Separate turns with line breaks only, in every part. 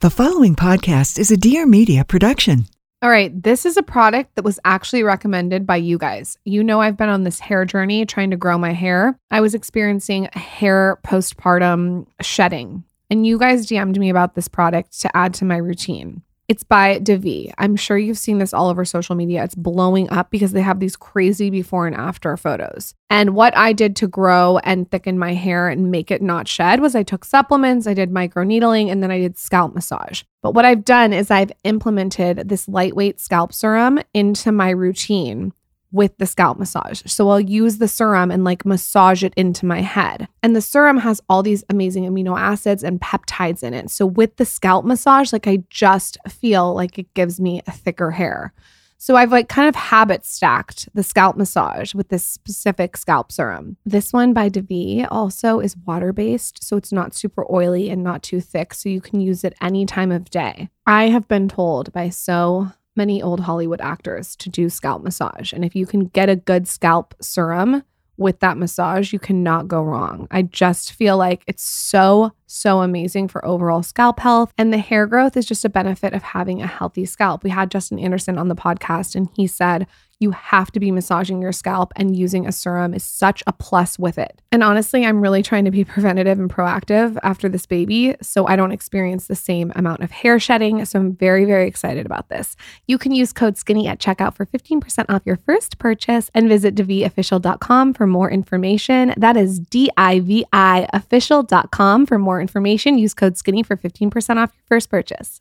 The following podcast is a Dear Media production.
All right, this is a product that was actually recommended by you guys. You know, I've been on this hair journey trying to grow my hair. I was experiencing hair postpartum shedding, and you guys DM'd me about this product to add to my routine. It's by Divi. I'm sure you've seen this all over social media. It's blowing up because they have these crazy before and after photos. And what I did to grow and thicken my hair and make it not shed was I took supplements, I did microneedling, and then I did scalp massage. But what I've done is I've implemented this lightweight scalp serum into my routine with the scalp massage. So I'll use the serum and like massage it into my head. And the serum has all these amazing amino acids and peptides in it. So with the scalp massage, like I just feel like it gives me a thicker hair. So I've like kind of habit stacked the scalp massage with this specific scalp serum. This one by Divi also is water based, so it's not super oily and not too thick, so you can use it any time of day. I have been told by so many old Hollywood actors to do scalp massage. And if you can get a good scalp serum with that massage, you cannot go wrong. I just feel like it's so, so amazing for overall scalp health. And the hair growth is just a benefit of having a healthy scalp. We had Justin Anderson on the podcast, and he said, you have to be massaging your scalp and using a serum is such a plus with it. And honestly, I'm really trying to be preventative and proactive after this baby so I don't experience the same amount of hair shedding. So I'm very, very excited about this. You can use code SKINNY at checkout for 15% off your first purchase and visit diviofficial.com for more information. That is D I V I official.com for more information. Use code SKINNY for 15% off your first purchase.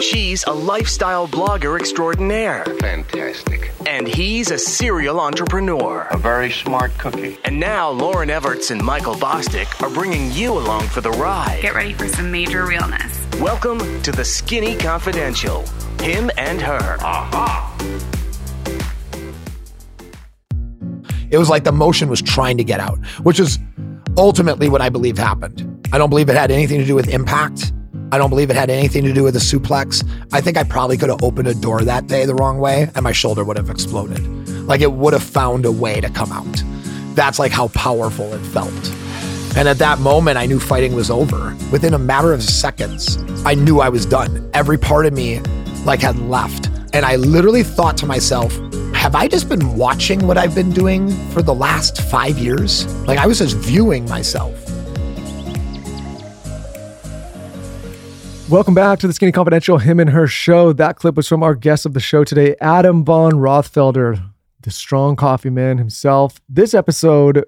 She's a lifestyle blogger extraordinaire.
Fantastic.
And he's a serial entrepreneur.
A very smart cookie.
And now Lauryn Evarts and Michael Bosstick are bringing you along for the ride.
Get ready for some major realness.
Welcome to the Skinny Confidential. Him and her.
Aha.
It was like the motion was trying to get out, which is ultimately what I believe happened. I don't believe it had anything to do with impact. I don't believe it had anything to do with a suplex. I think I probably could have opened a door that day the wrong way and my shoulder would have exploded. Like it would have found a way to come out. That's like how powerful it felt. And at that moment, I knew fighting was over. Within a matter of seconds, I knew I was done. Every part of me like had left. And I literally thought to myself, have I just been watching what I've been doing for the last five years? Like I was just viewing myself.
Welcome back to the Skinny Confidential Him and Her show. That clip was from our guest of the show today, Adam von Rothfelder, the strong coffee man himself. This episode,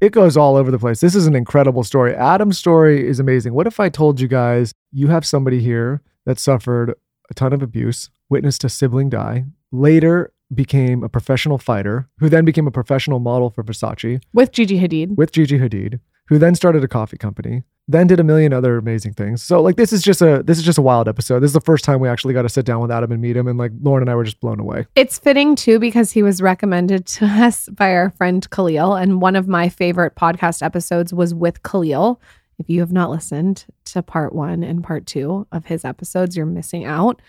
it goes all over the place. This is an incredible story. Adam's story is amazing. What if I told you guys you have somebody here that suffered a ton of abuse, witnessed a sibling die, later became a professional fighter, who then became a professional model for Versace
With Gigi Hadid.
with Gigi Hadid, who then started a coffee company, then did a million other amazing things. So like this is just a this is just a wild episode. This is the first time we actually got to sit down with Adam and meet him and like Lauryn and I were just blown away.
It's fitting too because he was recommended to us by our friend Khalil. And one of my favorite podcast episodes was with Khalil. If you have not listened to part one and part two of his episodes, you're missing out.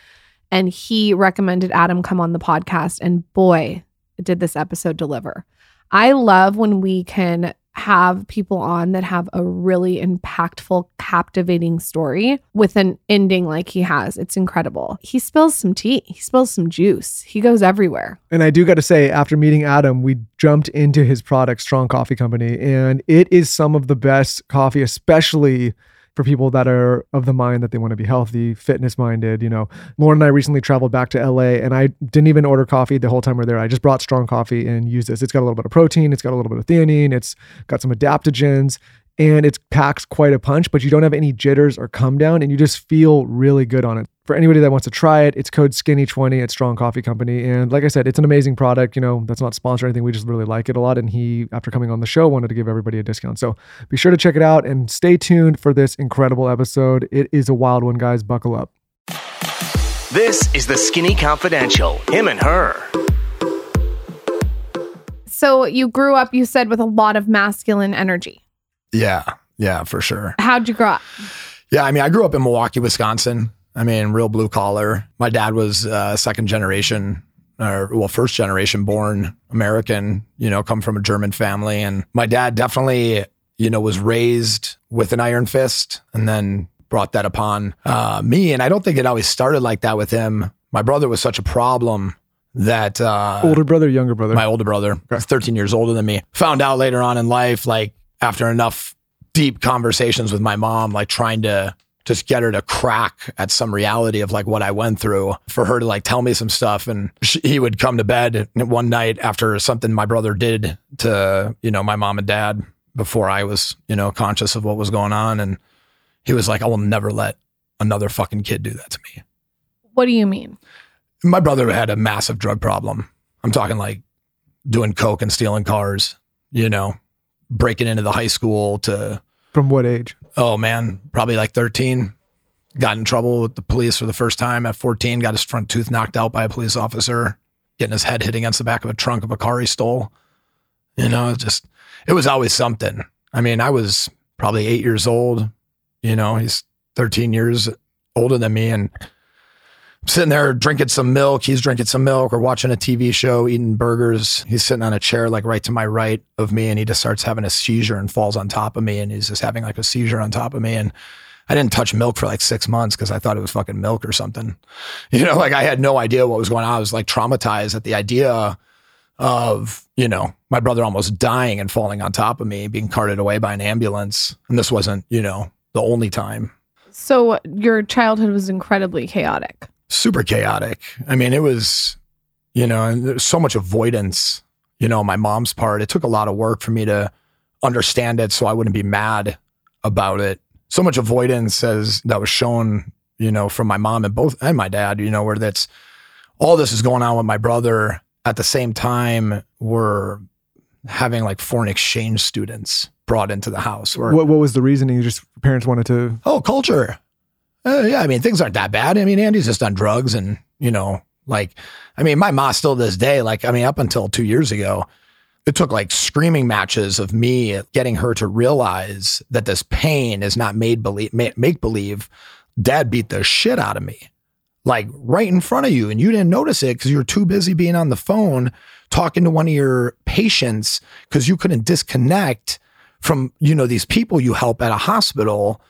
And he recommended Adam come on the podcast. And boy, did this episode deliver. I love when we can have people on that have a really impactful, captivating story with an ending like he has. It's incredible. He spills some tea, he spills some juice, he goes everywhere.
And I do got to say, after meeting Adam, we jumped into his product, Strong Coffee Company, and it is some of the best coffee, especially for people that are of the mind that they want to be healthy, fitness minded. You know, Lauryn and I recently traveled back to LA and I didn't even order coffee the whole time we are there. I just brought strong coffee and used this. It's got a little bit of protein, it's got a little bit of theanine, it's got some adaptogens, and it packs quite a punch, but you don't have any jitters or come down and you just feel really good on it. For anybody that wants to try it, it's code skinny20 at Strong Coffee Company. And like I said, it's an amazing product. You know, that's not sponsored or anything. We just really like it a lot. And he, after coming on the show, wanted to give everybody a discount. So be sure to check it out and stay tuned for this incredible episode. It is a wild one, guys. Buckle up.
This is the Skinny Confidential. Him and her.
So you grew up, you said, with a lot of masculine energy.
Yeah, yeah, for sure.
How'd you grow up?
Yeah, I mean, I grew up in Milwaukee, Wisconsin. I mean, real blue collar. My dad was uh, second generation, or well, first generation born American. You know, come from a German family, and my dad definitely, you know, was raised with an iron fist, and then brought that upon uh, me. And I don't think it always started like that with him. My brother was such a problem that uh,
Older brother, younger brother.
my older brother, he's 13 years older than me, found out later on in life, like after enough deep conversations with my mom, like trying to just get her to crack at some reality of like what I went through for her to like tell me some stuff. And she, he would come to bed one night after something my brother did to, you know, my mom and dad before I was, you know, conscious of what was going on. And he was like, I will never let another fucking kid do that to me
What do you mean?
my brother had a massive drug problem. I'm talking like doing coke and stealing cars, you know, breaking into the high school to,
From what age?
Oh man, probably like 13. Got in trouble with the police for the first time at 14, got his front tooth knocked out by a police officer, getting his head hit against the back of a trunk of a car he stole. You know, just, it was always something. I mean, I was probably eight years old, you know, he's 13 years older than me. And sitting there drinking some milk. He's drinking some milk or watching a TV show, eating burgers. He's sitting on a chair like right to my right of me, and he just starts having a seizure and falls on top of me, and he's just having like a seizure on top of me. And I didn't touch milk for like six months because I thought it was fucking milk or something. You know, like I had no idea what was going on. I was like traumatized at the idea of, you know, my brother almost dying and falling on top of me, being carted away by an ambulance. And this wasn't, you know, the only time.
So your childhood was incredibly chaotic.
Super chaotic. I mean, it was, you know, and there's so much avoidance, you know, on my mom's part. It took a lot of work for me to understand it so I wouldn't be mad about it. So much avoidance as that was shown, you know, from my mom and both and my dad, you know, where that's all this is going on with my brother at the same time we're having like foreign exchange students brought into the house or
What, what was the reasoning? You just parents wanted to.
oh, culture. Uh, yeah, I mean, things aren't that bad. I mean, Andy's just on drugs and, you know, like, I mean, my ma still this day, like, I mean, up until two years ago, it took like screaming matches of me getting her to realize that this pain is not made believe, make believe. Dad beat the shit out of me, like right in front of you. And you didn't notice it because you were too busy being on the phone talking to one of your patients because you couldn't disconnect from, you know, these people you help at a hospital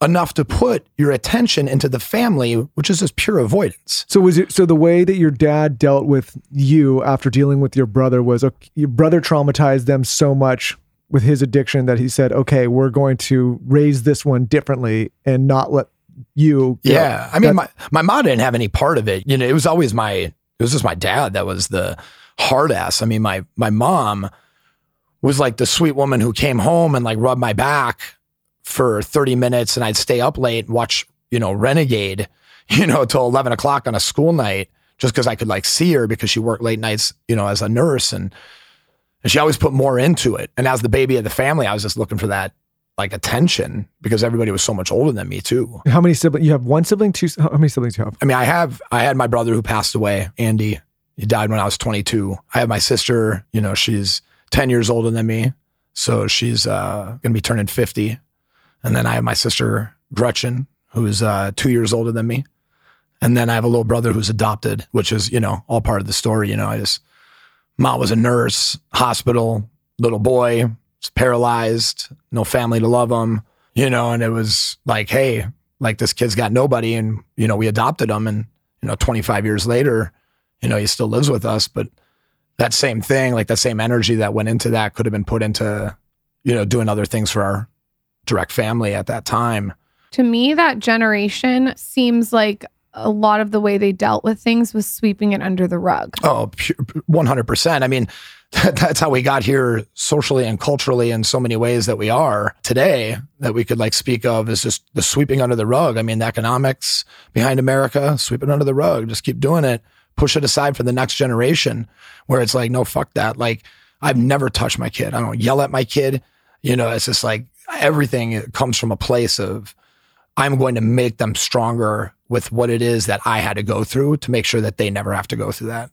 enough to put your attention into the family, which is just pure avoidance.
So was it so the way that your dad dealt with you after dealing with your brother was your brother traumatized them so much with his addiction that he said, "Okay, we're going to raise this one differently and not let you." get-
Yeah. I mean, my, my mom didn't have any part of it. You know, it was always my, it was just my dad that was the hard ass. I mean, my, my mom was like the sweet woman who came home and like rubbed my back for 30 minutes and I'd stay up late and watch, you know, Renegade, you know, till 11 o'clock on a school night just because I could like see her because she worked late nights, you know, as a nurse. And, and she always put more into it. And as the baby of the family, I was just looking for that like attention because everybody was so much older than me too.
how many siblings? You have one sibling, two. How many siblings do you have?
I mean, I have I had my brother who passed away, Andy. He died when I was 22. I have my sister, you know, she's 10 years older than me. So she's uh, going to be turning 50. And then I have my sister, Gretchen, who's uh, two years older than me. And then I have a little brother who's adopted, which is, you know, all part of the story. You know, I just, mom was a nurse, hospital, little boy, was paralyzed, no family to love him, you know, and it was like, hey, like this kid's got nobody. And, you know, we adopted him. And, you know, 25 years later, you know, he still lives with us. But that same thing, like that same energy that went into that could have been put into, you know, doing other things for our direct family at that time.
To me, that generation seems like a lot of the way they dealt with things was sweeping it under the rug.
Oh, one hundred percent. I mean, that's how we got here socially and culturally in so many ways that we are today. That we could like speak of is just the sweeping under the rug. I mean, the economics behind America, sweep it under the rug. Just keep doing it. Push it aside for the next generation. Where it's like, no, fuck that. Like, I've never touched my kid. I don't yell at my kid. You know, it's just like everything comes from a place of I'm going to make them stronger with what it is that I had to go through to make sure that they never have to go through that.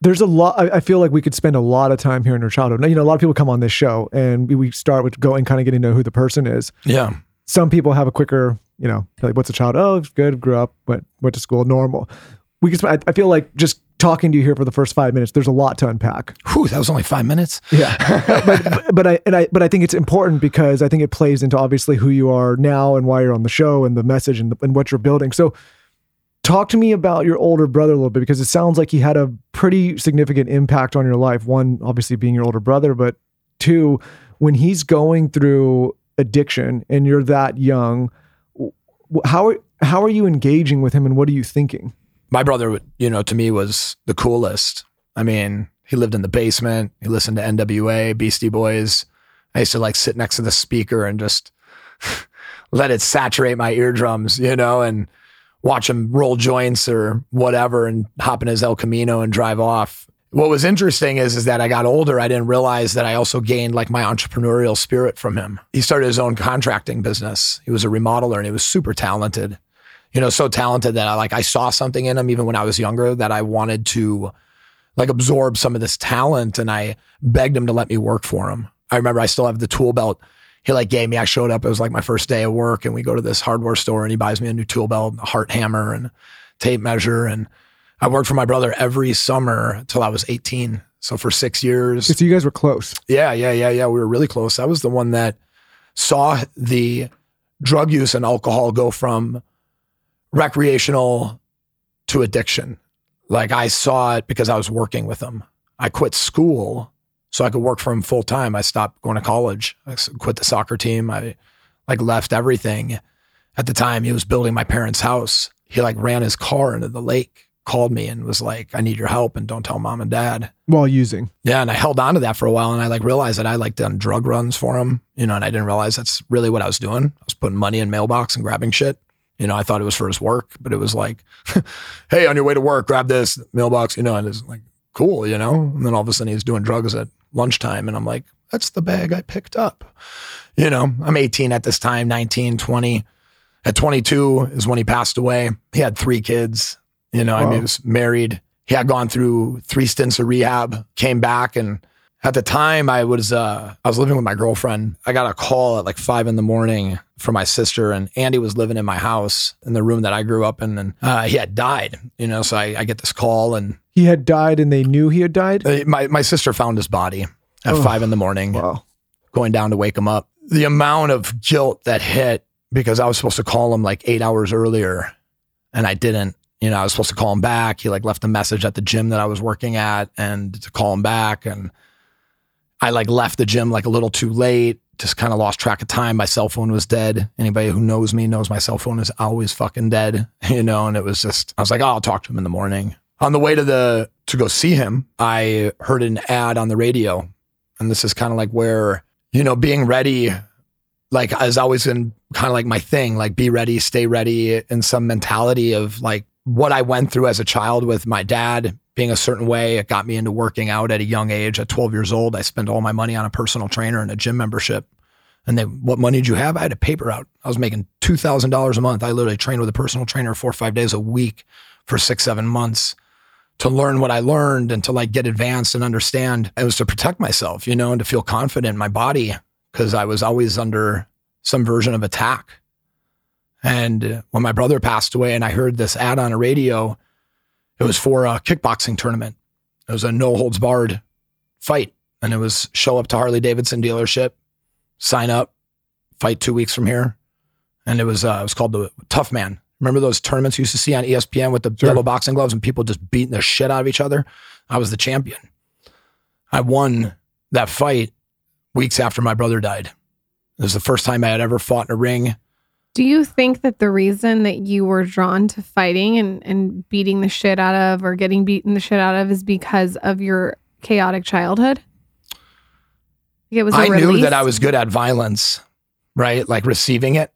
There's a lot. I feel like we could spend a lot of time here in our childhood. Now, You know, a lot of people come on this show and we, we start with going kind of getting to know who the person is.
Yeah.
Some people have a quicker, you know, like what's a child? Oh, good, grew up, went went to school, normal. We could. spend- I I feel like just talking to you here for the first five minutes, there's a lot to unpack.
Whew, that was only five minutes.
Yeah, but, but I and I but I think it's important because I think it plays into obviously who you are now and why you're on the show and the message and, the, and what you're building. So, talk to me about your older brother a little bit because it sounds like he had a pretty significant impact on your life. One, obviously being your older brother, but two, when he's going through addiction and you're that young, how how are you engaging with him and what are you thinking?
My brother, you know, to me was the coolest. I mean, he lived in the basement. He listened to NWA, Beastie Boys. I used to like sit next to the speaker and just let it saturate my eardrums, you know, and watch him roll joints or whatever and hop in his El Camino and drive off. What was interesting is, is that I got older. I didn't realize that I also gained like my entrepreneurial spirit from him. He started his own contracting business. He was a remodeler and he was super talented you know, so talented that I like I saw something in him even when I was younger that I wanted to like absorb some of this talent and I begged him to let me work for him. I remember I still have the tool belt he like gave me. I showed up, it was like my first day of work and we go to this hardware store and he buys me a new tool belt, a heart hammer and tape measure and I worked for my brother every summer until I was 18. So for 6 years.
So you guys were close.
Yeah, yeah, yeah, yeah, we were really close. I was the one that saw the drug use and alcohol go from recreational to addiction. Like I saw it because I was working with him. I quit school so I could work for him full time. I stopped going to college. I quit the soccer team. I like left everything. At the time, he was building my parents' house. He like ran his car into the lake, called me and was like, I need your help and don't tell mom and dad.
While using.
Yeah. And I held on to that for a while and I like realized that I like done drug runs for him, you know, and I didn't realize that's really what I was doing. I was putting money in mailbox and grabbing shit. You know, I thought it was for his work, but it was like, hey, on your way to work, grab this mailbox, you know, and it's like, cool, you know? And then all of a sudden he's doing drugs at lunchtime. And I'm like, that's the bag I picked up. You know, I'm 18 at this time, 19, 20. At 22 is when he passed away. He had three kids. You know, I mean, he was married. He had gone through three stints of rehab, came back and at the time I was uh I was living with my girlfriend. I got a call at like five in the morning from my sister and Andy was living in my house in the room that I grew up in and uh, he had died, you know, so I, I get this call and
He had died and they knew he had died?
uh, my, my sister found his body at
Oh.
five in the morning,
Wow.
going down to wake him up. The amount of guilt that hit because I was supposed to call him like eight hours earlier and I didn't. You know, I was supposed to call him back. He like left a message at the gym that I was working at and to call him back. And I like left the gym like a little too late, just kind of lost track of time. My cell phone was dead. Anybody who knows me knows my cell phone is always fucking dead, you know, and it was just, I was like, oh, I'll talk to him in the morning. On the way to the, to go see him, I heard an ad on the radio. And this is kind of like where, you know, being ready, like has always been kind of like my thing, like be ready, stay ready in some mentality of like what I went through as a child with my dad being a certain way. It got me into working out at a young age. At 12 years old, I spent all my money on a personal trainer and a gym membership. And they, what money did you have? I had a paper out. I was making $2,000 a month. I literally trained with a personal trainer four or five days a week for six, seven months to learn what I learned and to like get advanced and understand. It was to protect myself, you know, and to feel confident in my body because I was always under some version of attack. And when my brother passed away and I heard this ad on a radio, it was for a kickboxing tournament. It was a no holds barred fight. And it was show up to Harley Davidson dealership, sign up, fight two weeks from here. And it was uh, it was called the Tough Man. Remember those tournaments you used to see on ESPN with the
Sure.
yellow boxing gloves and people just beating the shit out of each other? I was the champion. I won that fight weeks after my brother died. It was the first time I had ever fought in a ring.
Do you think that the reason that you were drawn to fighting and, and beating the shit out of or getting beaten the shit out of is because of your chaotic childhood? It was
I knew that I was good at violence, right? Like receiving it.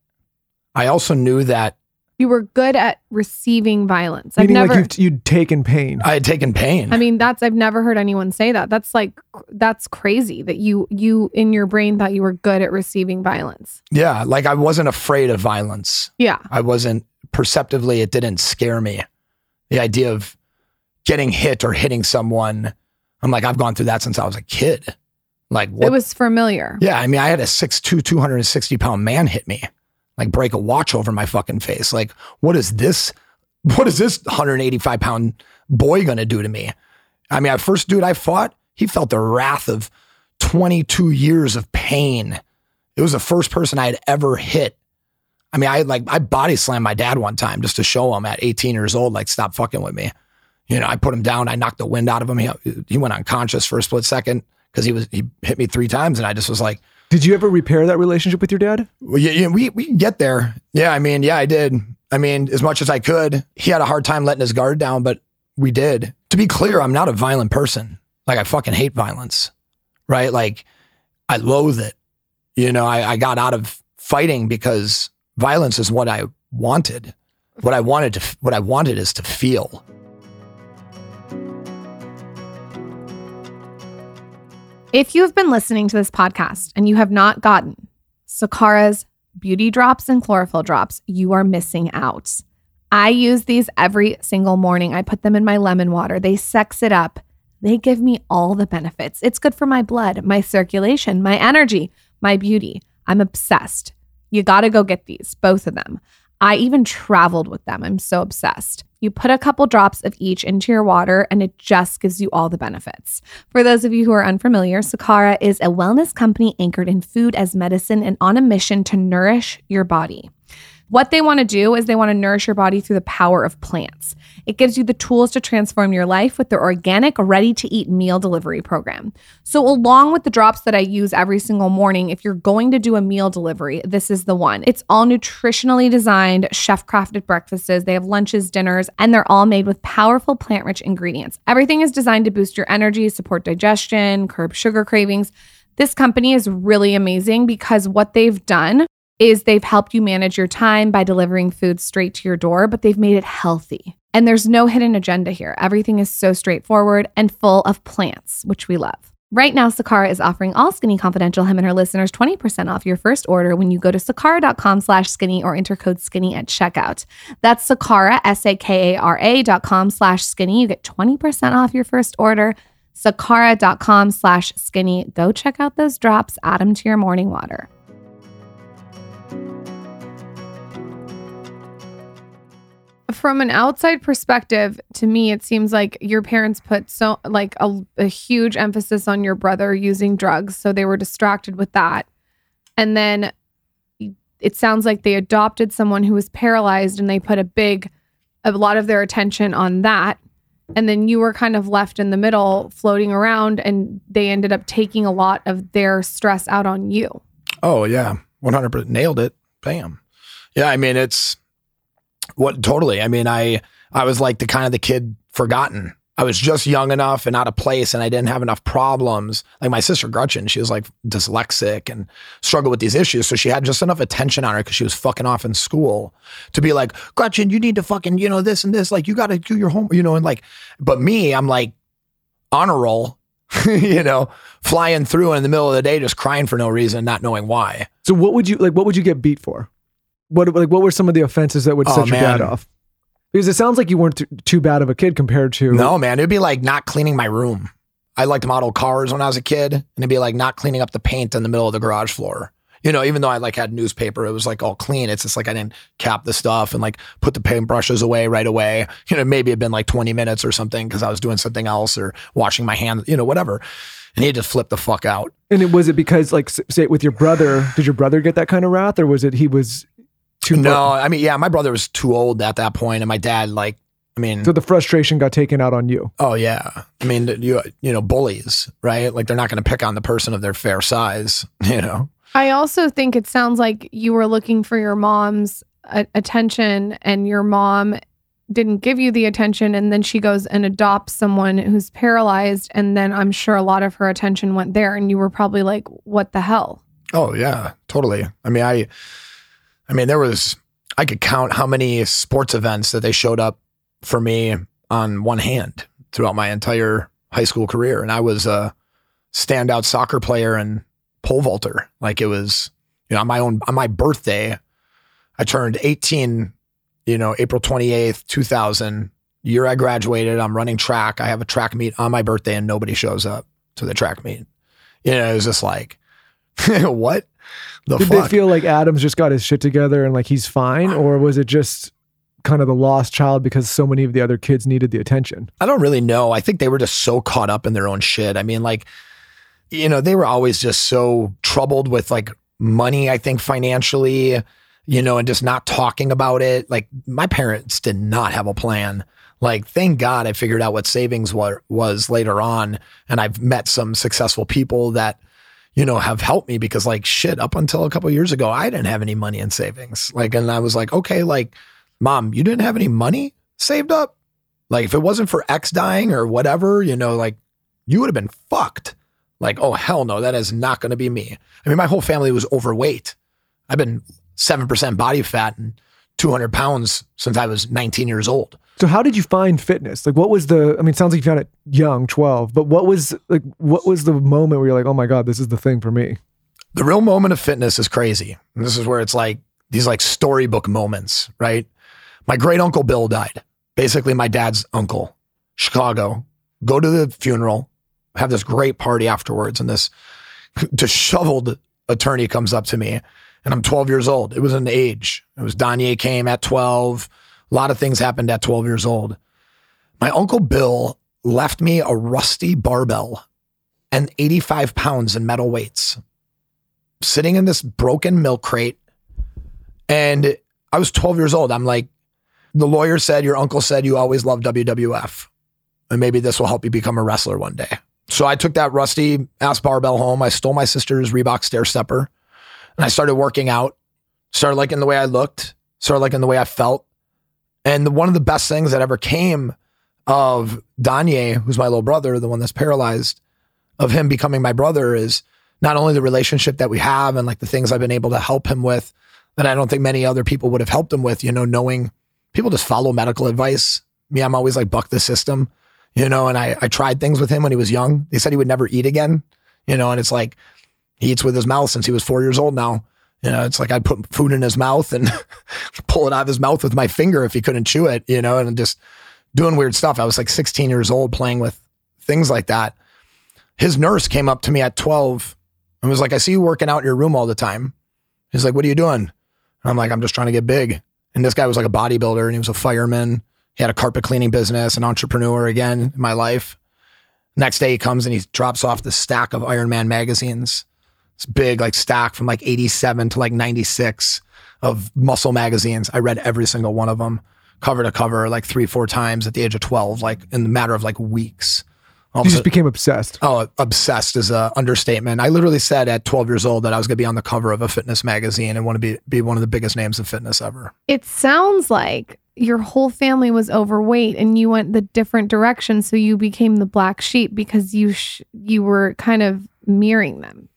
I also knew that
you were good at receiving violence. I've
Meaning
never
like you've, you'd taken pain.
I had taken pain.
I mean, that's I've never heard anyone say that. That's like that's crazy that you you in your brain thought you were good at receiving violence.
yeah, like I wasn't afraid of violence.
Yeah.
I wasn't perceptively, it didn't scare me. The idea of getting hit or hitting someone, I'm like, I've gone through that since I was a kid. Like, what?
It was familiar.
yeah, I mean, I had a 6'2, 260 pound man hit me, like break a watch over my fucking face. Like, what is this what is this 185 pound boy to do to me? I mean, the first dude I fought, he felt the wrath of 22 years of pain. It was the first person I had ever hit. I mean, I like I body slammed my dad one time just to show him at 18 years old, like stop fucking with me. You know, I put him down. I knocked the wind out of him. He, he went unconscious for a split second because he was he hit me three times, and I just was like,
Did you ever repair that relationship with your dad?
well, yeah, yeah, we we get there. Yeah, I mean, yeah, I did. I mean, as much as I could. He had a hard time letting his guard down, but we did. To be clear, I'm not a violent person. Like I fucking hate violence, right? Like I loathe it. You know, I, I got out of fighting because violence is what I wanted. What I wanted to, what I wanted is to feel.
If you have been listening to this podcast and you have not gotten Sakara's beauty drops and chlorophyll drops, you are missing out. I use these every single morning. I put them in my lemon water. They sex it up. They give me all the benefits. It's good for my blood, my circulation, my energy, my beauty. I'm obsessed. You got to go get these, both of them. I even traveled with them. I'm so obsessed. You put a couple drops of each into your water and it just gives you all the benefits. For those of you who are unfamiliar, Sakara is a wellness company anchored in food as medicine and on a mission to nourish your body. What they want to do is they want to nourish your body through the power of plants. It gives you the tools to transform your life with their organic, ready to eat meal delivery program. So, along with the drops that I use every single morning, if you're going to do a meal delivery, this is the one. It's all nutritionally designed, chef crafted breakfasts. They have lunches, dinners, and they're all made with powerful plant rich ingredients. Everything is designed to boost your energy, support digestion, curb sugar cravings. This company is really amazing because what they've done is they've helped you manage your time by delivering food straight to your door, but they've made it healthy. And there's no hidden agenda here. Everything is so straightforward and full of plants, which we love. Right now, Sakara is offering all Skinny Confidential him and her listeners 20% off your first order when you go to sakara.com slash skinny or enter code skinny at checkout. That's Sakara, S-A-K-A-R-A dot com slash skinny. You get 20% off your first order. Sakara.com slash skinny. Go check out those drops. Add them to your morning water. From an outside perspective to me it seems like your parents put so like a, a, huge emphasis on your brother using drugs so they were distracted with that. And then it sounds like they adopted someone who was paralyzed and they put a big a lot of their attention on that. And then you were kind of left in the middle floating around and they ended up taking a lot of their stress out on you.
Oh yeah, 100% nailed it. Bam. Yeah, I mean it's what totally. I mean, I I was like the kind of the kid forgotten. I was just young enough and out of place, and I didn't have enough problems. Like my sister Gretchen, she was like dyslexic and struggled with these issues, so she had just enough attention on her because she was fucking off in school to be like, Gretchen, you need to fucking you know this and this. Like you got to do your homework, you know, and like, but me, I'm like honor roll. you know, flying through in the middle of the day, just crying for no reason, not knowing why.
So what would you like? What would you get beat for? What like what were some of the offenses that would
Oh,
set your dad off? Because it sounds like you weren't too bad of a kid compared to
No, man, it'd be like not cleaning my room. I liked model cars when I was a kid, and it'd be like not cleaning up the paint in the middle of the garage floor. You know, even though I like had newspaper, it was like all clean. It's just like I didn't cap the stuff and like put the paintbrushes away right away. You know, maybe it'd been like 20 minutes or something because I was doing something else or washing my hands, you know, whatever. And he just flipped the fuck out.
And it was it because like say with your brother, did your brother get that kind of wrath, or was it he was too
No, I mean, yeah, my brother was too old at that point, and my dad, like, I mean,
So the frustration got taken out on you.
Oh yeah, I mean you you know bullies, right? Like they're not going to pick on the person of their fair size, you know.
I also think it sounds like you were looking for your mom's a- attention and your mom didn't give you the attention and then she goes and adopts someone who's paralyzed and then I'm sure a lot of her attention went there and you were probably like what the hell?
Oh yeah, totally. I mean, I, I mean, there was I could count how many sports events that they showed up for me on one hand throughout my entire high school career, and I was a standout soccer player and pole vaulter. Like it was, you know, on my own on my birthday, I turned 18. You know, April 28th, 2000. Year I graduated. I'm running track. I have a track meet on my birthday, and nobody shows up to the track meet. You know, it was just like, what the
Did
fuck?
they feel like Adams just got his shit together and like he's fine, or was it just kind of the lost child because so many of the other kids needed the attention?
I don't really know. I think they were just so caught up in their own shit. I mean, like, you know, they were always just so troubled with like money, I think financially, you know, and just not talking about it. Like, my parents did not have a plan. Like, thank God I figured out what savings wa- was later on. And I've met some successful people that, you know, have helped me because, like, shit, up until a couple years ago, I didn't have any money in savings. Like, and I was like, okay, like, mom, you didn't have any money saved up? Like, if it wasn't for X dying or whatever, you know, like, you would have been fucked. Like, oh, hell no, that is not going to be me. I mean, my whole family was overweight. I've been 7% body fat and 200 pounds since I was 19 years old.
So how did you find fitness? Like what was the I mean it sounds like you found it young, 12, but what was like what was the moment where you're like, "Oh my god, this is the thing for me?"
The real moment of fitness is crazy. And this is where it's like these like storybook moments, right? My great uncle Bill died. Basically, my dad's uncle, Chicago. Go to the funeral, have this great party afterwards, and this disheveled attorney comes up to me, and I'm 12 years old. It was an age. It was Danye came at 12. A lot of things happened at 12 years old. My uncle Bill left me a rusty barbell and 85 pounds in metal weights sitting in this broken milk crate. And I was 12 years old. I'm like, the lawyer said, Your uncle said you always loved WWF. And maybe this will help you become a wrestler one day. So I took that rusty ass barbell home. I stole my sister's Reebok stair stepper and I started working out. Started liking the way I looked, started liking the way I felt. And one of the best things that ever came of Danye, who's my little brother, the one that's paralyzed, of him becoming my brother is not only the relationship that we have and like the things I've been able to help him with that I don't think many other people would have helped him with, you know, knowing people just follow medical advice. Me, I'm always like buck the system, you know, and I, I tried things with him when he was young. They said he would never eat again, you know, and it's like he eats with his mouth since he was four years old now. You know, it's like I'd put food in his mouth and pull it out of his mouth with my finger if he couldn't chew it, you know, and just doing weird stuff. I was like 16 years old playing with things like that. His nurse came up to me at 12 and was like, I see you working out in your room all the time. He's like, What are you doing? And I'm like, I'm just trying to get big. And this guy was like a bodybuilder and he was a fireman. He had a carpet cleaning business, an entrepreneur again in my life. Next day he comes and he drops off the stack of Iron Man magazines. It's big, like stack from like 87 to like 96 of muscle magazines. I read every single one of them, cover to cover, like three, four times at the age of 12, like in the matter of like weeks. All of
You just became obsessed.
Oh, obsessed is a understatement. I literally said at 12 years old that I was going to be on the cover of a fitness magazine and want to be be one of the biggest names of fitness ever.
It sounds like your whole family was overweight and you went the different direction so you became the black sheep because you sh- you were kind of mirroring them.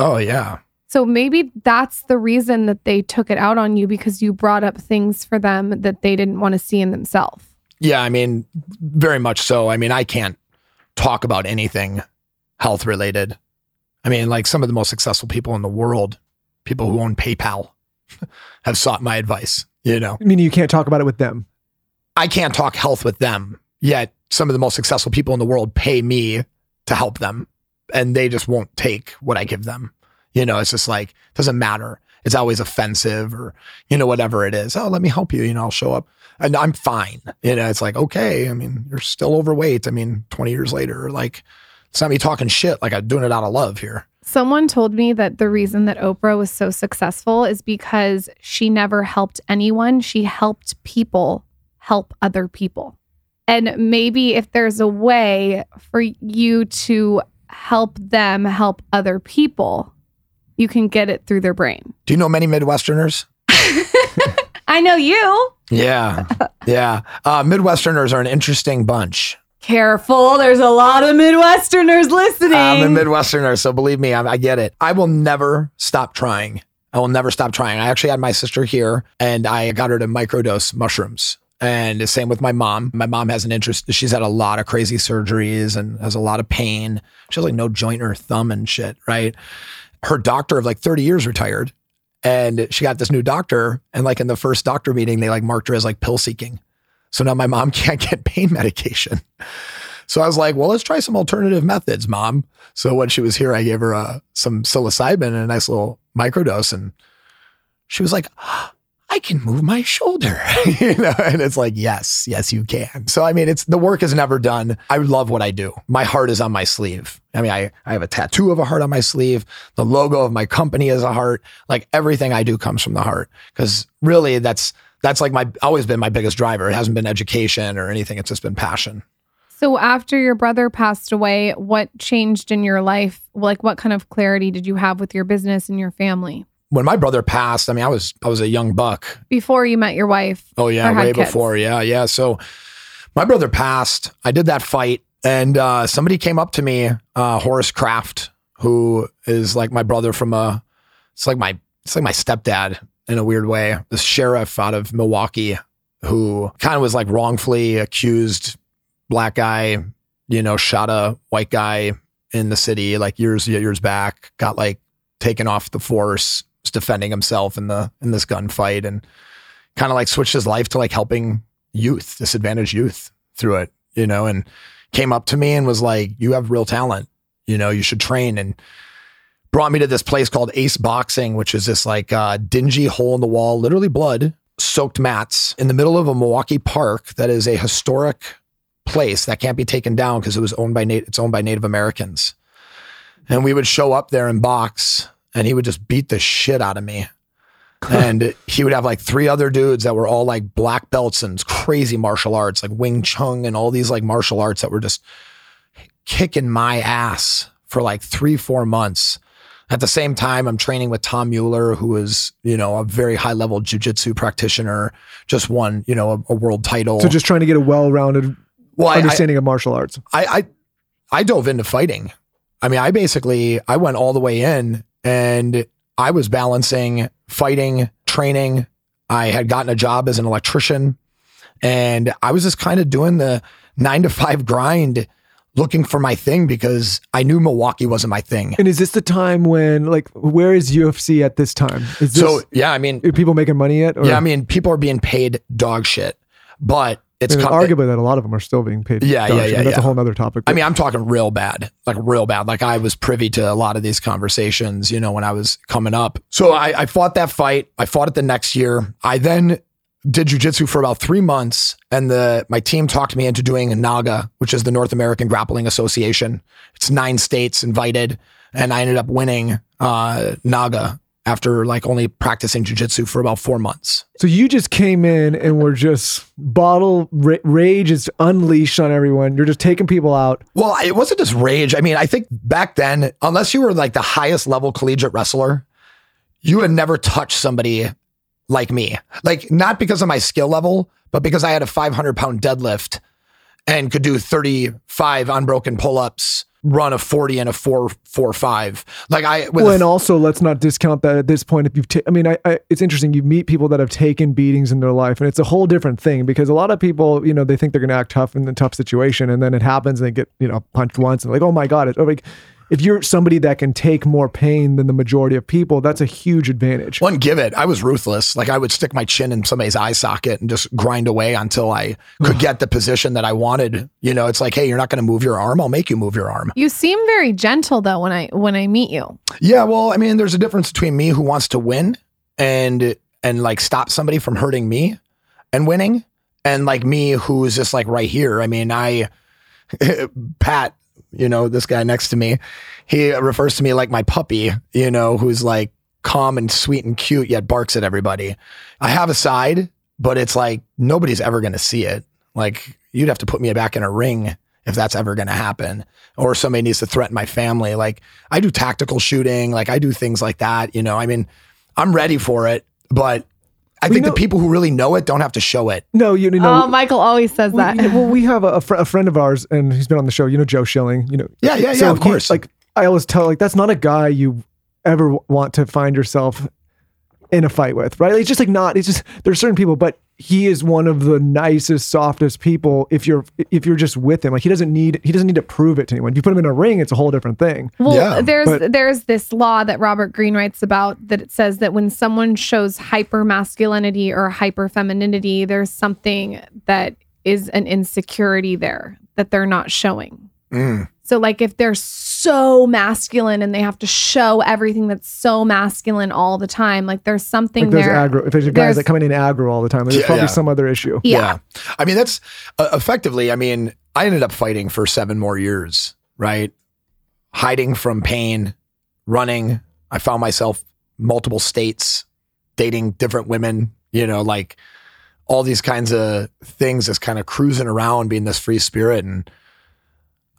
Oh yeah.
So maybe that's the reason that they took it out on you because you brought up things for them that they didn't want to see in themselves.
Yeah, I mean, very much so. I mean, I can't talk about anything health related. I mean, like some of the most successful people in the world, people who own PayPal, have sought my advice. You know,
I mean, you can't talk about it with them.
I can't talk health with them, yet some of the most successful people in the world pay me to help them and they just won't take what I give them. You know, it's just like, doesn't matter. It's always offensive or, you know, whatever it is. Oh, let me help you. You know, I'll show up and I'm fine. You know, it's like, okay. I mean, you're still overweight. I mean, 20 years later, like, it's not me talking shit. Like I'm doing it out of love here.
Someone told me that the reason that Oprah was so successful is because she never helped anyone. She helped people help other people. And maybe if there's a way for you to help them help other people, you can get it through their brain.
Do you know many Midwesterners?
I know you.
Yeah. yeah. Uh, Midwesterners are an interesting bunch.
Careful, there's a lot of Midwesterners listening.
I'm a Midwesterner, so believe me, I, I get it. I will never stop trying. I will never stop trying. I actually had my sister here and I got her to microdose mushrooms. And the same with my mom. My mom has an interest. She's had a lot of crazy surgeries and has a lot of pain. She has like no joint in her thumb and shit, right? Her doctor of like 30 years retired. And she got this new doctor. And like in the first doctor meeting, they like marked her as like pill seeking. So now my mom can't get pain medication. So I was like, well, let's try some alternative methods, mom. So when she was here, I gave her uh, some psilocybin and a nice little microdose. And she was like, I can move my shoulder, you know, and it's like, yes, yes, you can. So, I mean, it's the work is never done. I love what I do. My heart is on my sleeve. I mean, I, I have a tattoo of a heart on my sleeve. The logo of my company is a heart. Like everything I do comes from the heart. Cause really that's, that's like my, always been my biggest driver. It hasn't been education or anything. It's just been passion.
So after your brother passed away, what changed in your life? Like what kind of clarity did you have with your business and your family
When my brother passed, I mean, I was, I was a young buck.
before you met your wife?
Oh yeah, way
kids?
before. Yeah, yeah. So my brother passed. I did that fight, and uh, somebody came up to me, uh, Horace Kraft, who is like my brother from a. It's like my it's like my stepdad in a weird way. The sheriff out of Milwaukee, who kind of was like wrongfully accused, black guy, you know, shot a white guy in the city like years years back. Got like taken off the force, was defending himself in the in this gunfight, and kind of like switched his life to like helping youth, disadvantaged youth through it, you know, and came up to me and was like, You have real talent, you know, you should train. And brought me to this place called Ace Boxing, which is this like uh, dingy hole in the wall, literally blood soaked mats in the middle of a Milwaukee park that is a historic place that can't be taken down because it was owned by Nat- it's owned by Native Americans. And we would show up there and box, and he would just beat the shit out of me and he would have like three other dudes that were all like black belts and crazy martial arts, like Wing Chun and all these like martial arts that were just kicking my ass for like three, four months. At the same time, I'm training with Tom Mueller, who is, you know, a very high level jujitsu practitioner, just won, you know, a, a world title.
So just trying to get a well-rounded
well, I, I,
understanding of martial arts.
I, I I dove into fighting. I mean, I basically I went all the way in and I was balancing fighting, training. I had gotten a job as an electrician and I was just kind of doing the 9 to 5 grind looking for my thing because I knew Milwaukee wasn't my thing.
And is this the time when, like, where is UFC at this time? Is this,
So, yeah, I mean,
are people making money yet? Or,
yeah, I mean, people are being paid dog shit, but it's com-
arguably that a lot of them are still being paid.
Yeah, yeah, yeah,
That's
yeah.
a whole other topic.
I mean, I'm talking real bad, like real bad. Like I was privy to a lot of these conversations, you know, when I was coming up. So I, I fought that fight. I fought it the next year. I then did jujitsu for about three months, and the my team talked me into doing NAGA, which is the North American Grappling Association. It's nine states invited, and I ended up winning uh, NAGA after like only practicing jujitsu for about four months.
so you just came in and were just bottle ra- rage is unleashed on everyone. You're just taking people out.
Well, it wasn't just rage. I mean, I think back then, unless you were like the highest level collegiate wrestler, you had never touched somebody like me. Like, not because of my skill level, but because I had a 500 pound deadlift and could do 35 unbroken pull ups, run a 40 and a 4 4 5. Like, I,
Well, and also let's not discount that at this point. If you've, ta- I mean, I, I, it's interesting. You meet people that have taken beatings in their life, and it's a whole different thing because a lot of people, you know, they think they're going to act tough in a tough situation, and then it happens, and they get, you know, punched once, and like, oh my god, it's like. If you're somebody that can take more pain than the majority of people, that's a huge advantage.
One give it. I was ruthless. Like I would stick my chin in somebody's eye socket and just grind away until I could get the position that I wanted. You know, it's like, hey, you're not going to move your arm. I'll make you move your arm.
You seem very gentle though when I when I meet you.
Yeah, well, I mean, there's a difference between me who wants to win and and like stop somebody from hurting me and winning, and like me who's just like right here. I mean, I Pat, you know, this guy next to me, he refers to me like my puppy, you know, who's like calm and sweet and cute yet barks at everybody. I have a side, but it's like nobody's ever going to see it. Like you'd have to put me back in a ring if that's ever going to happen or somebody needs to threaten my family. Like I do tactical shooting, like I do things like that, you know. I mean, I'm ready for it, but I
Well, you
think
know-
the people who really know it don't have to show it.
No, you, you know.
oh, Michael always says
we-
that.
you know, well, we have a, a, fr- a friend of ours, and he's been on the show. You know, Joe Schilling. You know,
Yeah, yeah, yeah, of
he-
course.
like I always tell, like that's not a guy you ever w- want to find yourself in a fight with, right? It's just like not. It's just there's certain people, but he is one of the nicest, softest people. If you're if you're just with him, like he doesn't need he doesn't need to prove it to anyone. If you put him in a ring, it's a whole different thing.
Well,
Yeah,
there's
but-
there's this law that Robert Greene writes about that it says that when someone shows hyper masculinity or hyper femininity, there's something that is an insecurity there that they're not showing.
Mm.
So, like, if they're so masculine and they have to show everything that's so masculine all the time, like, there's something
Like those
there.
aggro. If there's guys
there's-
that come in aggro all the time, there's
Yeah,
probably
yeah.
some other issue.
yeah.
I mean, that's uh, effectively, I mean, I ended up fighting for seven more years, right? Hiding from pain, running. I found myself multiple states, dating different women, you know, like all these kinds of things, just kind of cruising around, being this free spirit. And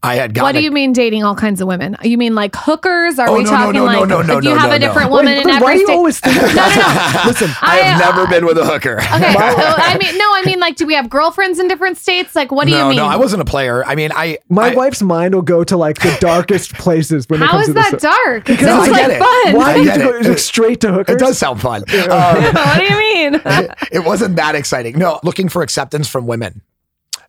I had gotten
What do
a-
you mean dating all kinds of women? You mean like hookers? Are
Oh,
we
no, no,
talking
no,
like
no, no, no,
if you
no,
have
no,
a different
no.
woman
Wait,
in
why
every
do you
state?
always think
no, no, no.
Listen,
I have
uh,
never been with a hooker.
Okay, I mean, no, I mean, like, do we have girlfriends in different states? Like, what do
no,
you mean?
no, I wasn't a player. I mean, I
my
I-
wife's mind will go to like the darkest places when it
How
comes
is
to
that
this.
dark? It
No,
sounds
I
like
it.
fun.
Why
I
do you
get
have to
it.
go straight to hookers?
It does sound fun.
What do you mean?
it wasn't that exciting. No, looking for acceptance from women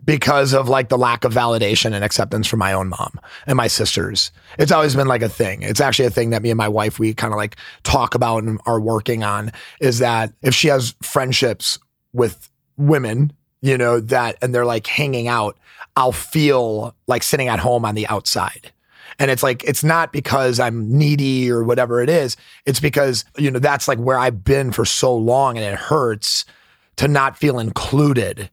because of like the lack of validation and acceptance from my own mom and my sisters. It's always been like a thing. It's actually a thing that me and my wife we kind of like talk about and are working on is that if she has friendships with women, you know, that and they're like hanging out, I'll feel like sitting at home on the outside. And it's like, it's not because I'm needy or whatever it is. It's because, you know, that's like where I've been for so long and it hurts to not feel included.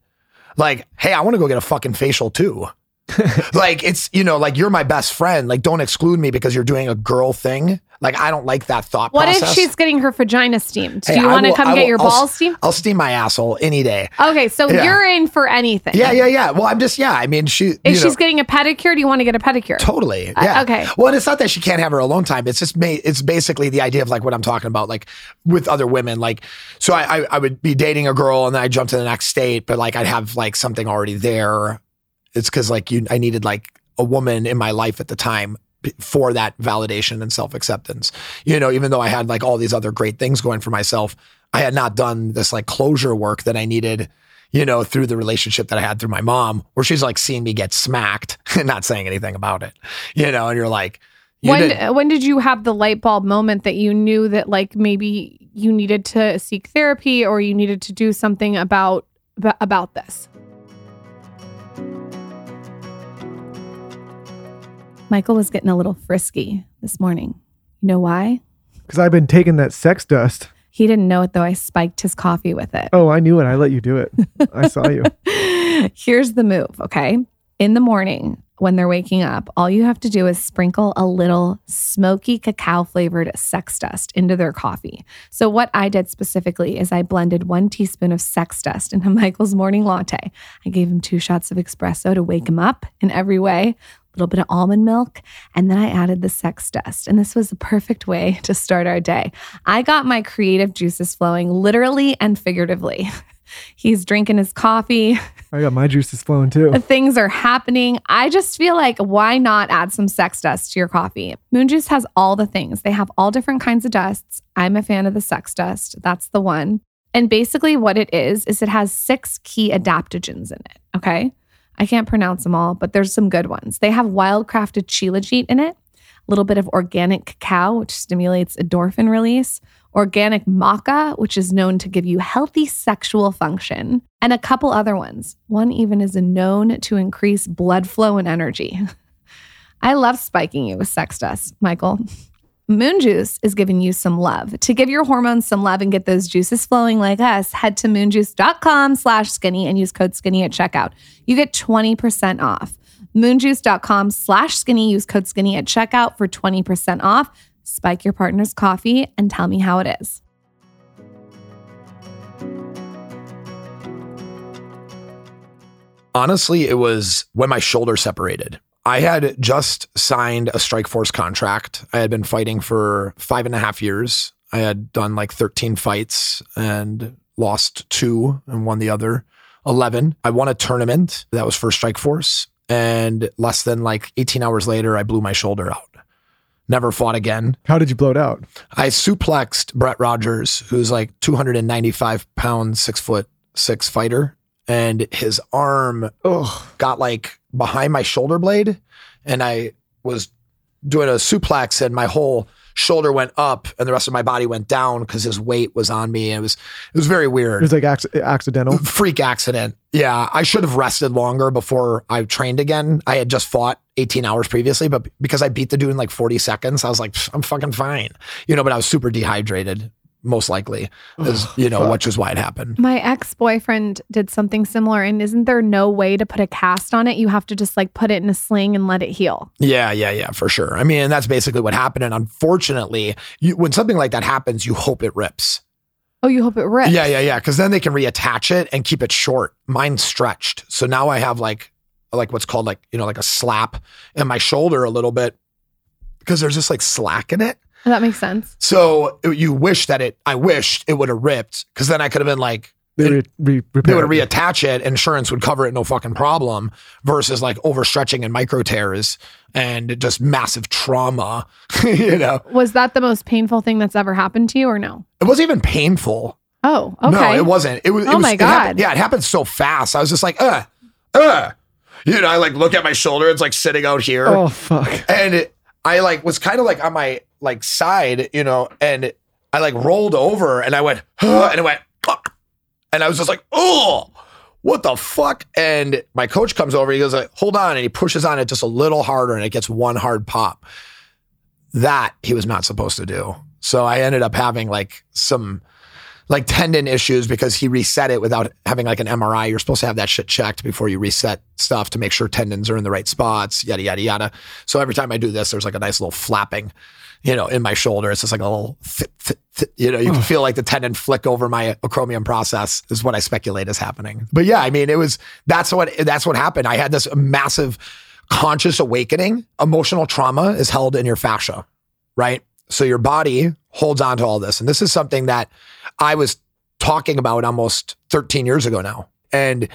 Like, hey, I want to go get a fucking facial too. like, it's, you know, like you're my best friend. Like, don't exclude me because you're doing a girl thing. Like, I don't like that thought
What
process.
if she's getting her vagina steamed?
Hey,
do you want to come
I
get
will-
your
I'll
balls steamed?
I'll steam my asshole any day.
Okay, so
Yeah.
you're in for anything.
Yeah, yeah, yeah. Well, I'm just, yeah. I mean, she,
If she's
know,
getting a pedicure, do you want to get a pedicure?
Totally.
Uh,
Yeah.
okay.
Well, and it's not that she can't have her alone time. It's just ma- it's basically the idea of like what I'm talking about, like with other women. Like, so I, I I would be dating a girl and then I jump to the next state, but like I'd have like something already there. It's because like you, I needed like a woman in my life at the time for that validation and self acceptance. You know, even though I had like all these other great things going for myself, I had not done this like closure work that I needed you know, through the relationship that I had through my mom, where she's like seeing me get smacked and not saying anything about it, you know, and you're like, you
when
did-
when did you have the light bulb moment that you knew that like maybe you needed to seek therapy or you needed to do something about about this? Michael was getting a little frisky this morning. You know why?
Because I've been taking that sex dust.
He didn't know it though. I spiked his coffee with it.
Oh, I knew it. I let you do it. I saw you.
Here's the move, okay? In the morning, when they're waking up, all you have to do is sprinkle a little smoky cacao flavored sex dust into their coffee. So, what I did specifically is I blended one teaspoon of sex dust into Michael's morning latte. I gave him two shots of espresso to wake him up in every way, little bit of almond milk, and then I added the sex dust. And this was the perfect way to start our day. I got my creative juices flowing literally and figuratively. He's drinking his coffee.
I got my juices flowing too.
Things are happening. I just feel like why not add some sex dust to your coffee? Moon Juice has all the things. They have all different kinds of dusts. I'm a fan of the sex dust. That's the one. And basically what it is is it has six key adaptogens in it, okay? I can't pronounce them all, but there's some good ones. They have wild-crafted shilajit in it, a little bit of organic cacao which stimulates endorphin release, organic maca, which is known to give you healthy sexual function, and a couple other ones. One even is known to increase blood flow and energy. I love spiking you with sex dust, Michael. Moon Juice is giving you some love. To give your hormones some love and get those juices flowing like us, head to moonjuice.com slash skinny and use code skinny at checkout. You get 20% off. Moonjuice.com slash skinny. Use code skinny at checkout for 20% off. Spike your partner's coffee and tell me how it is.
honestly, it was when my shoulder separated. I had just signed a Strikeforce contract. I had been fighting for five and a half years. I had done like 13 fights and lost two and won the other 11. I won a tournament that was for Strikeforce. And less than like 18 hours later, I blew my shoulder out. Never fought again.
How did you blow it out?
I suplexed Brett Rogers, who's like 295 pound, six foot six fighter, and his arm
Oh,
got like behind my shoulder blade, and I was doing a suplex, and my whole shoulder went up and the rest of my body went down because his weight was on me. It was it was very weird.
It was like acc- accidental.
Freak accident. Yeah, I should have rested longer before I trained again. I had just fought 18 hours previously, but because I beat the dude in like 40 seconds, I was like, I'm fucking fine. You know, but I was super dehydrated, most likely, is you know, which is why it happened.
My ex boyfriend did something similar, and isn't there no way to put a cast on it? You have to just like put it in a sling and let it heal.
Yeah, yeah, yeah, for sure. I mean, that's basically what happened. And unfortunately, you, when something like that happens, you hope it rips.
Oh, you hope it rips.
Yeah, yeah, yeah. Because then they can reattach it and keep it short. Mine stretched, so now I have like, like what's called like you know like a slap in my shoulder a little bit because there's just like slack in it.
That makes sense.
So you wish that it. I wished it would have ripped because then I could have been like.
They re- re-
They would
it.
reattach it, insurance would cover it, no fucking problem. Versus like overstretching and micro tears and just massive trauma. you know,
Was that the most painful thing that's ever happened to you, or no?
it wasn't even painful.
Oh, okay.
No, it wasn't. It was.
Oh
it was,
my
it happened-
God.
yeah, it happened so fast. I was just like, uh, uh. You know, I like look at my shoulder. It's like sitting out here,
Oh fuck!
and it, I like was kind of like on my like side, you know, and I like rolled over and I went, huh, and went, fuck, and I was just like, oh. What the fuck? And my coach comes over. He goes, like, "Hold on," and he pushes on it just a little harder, and it gets one hard pop. That he was not supposed to do. So I ended up having like some like tendon issues because he reset it without having like an MRI. You're supposed to have that shit checked before you reset stuff to make sure tendons are in the right spots, yada, yada, yada. So every time I do this, there's like a nice little flapping, you know, in my shoulder. It's just like a little, you know, you can feel like the tendon flick over my acromion process is what I speculate is happening. But yeah, I mean, it was, that's what, that's what happened. I had this massive conscious awakening. Emotional trauma is held in your fascia, right? So your body holds on to all this. And this is something that I was talking about almost 13 years ago now. And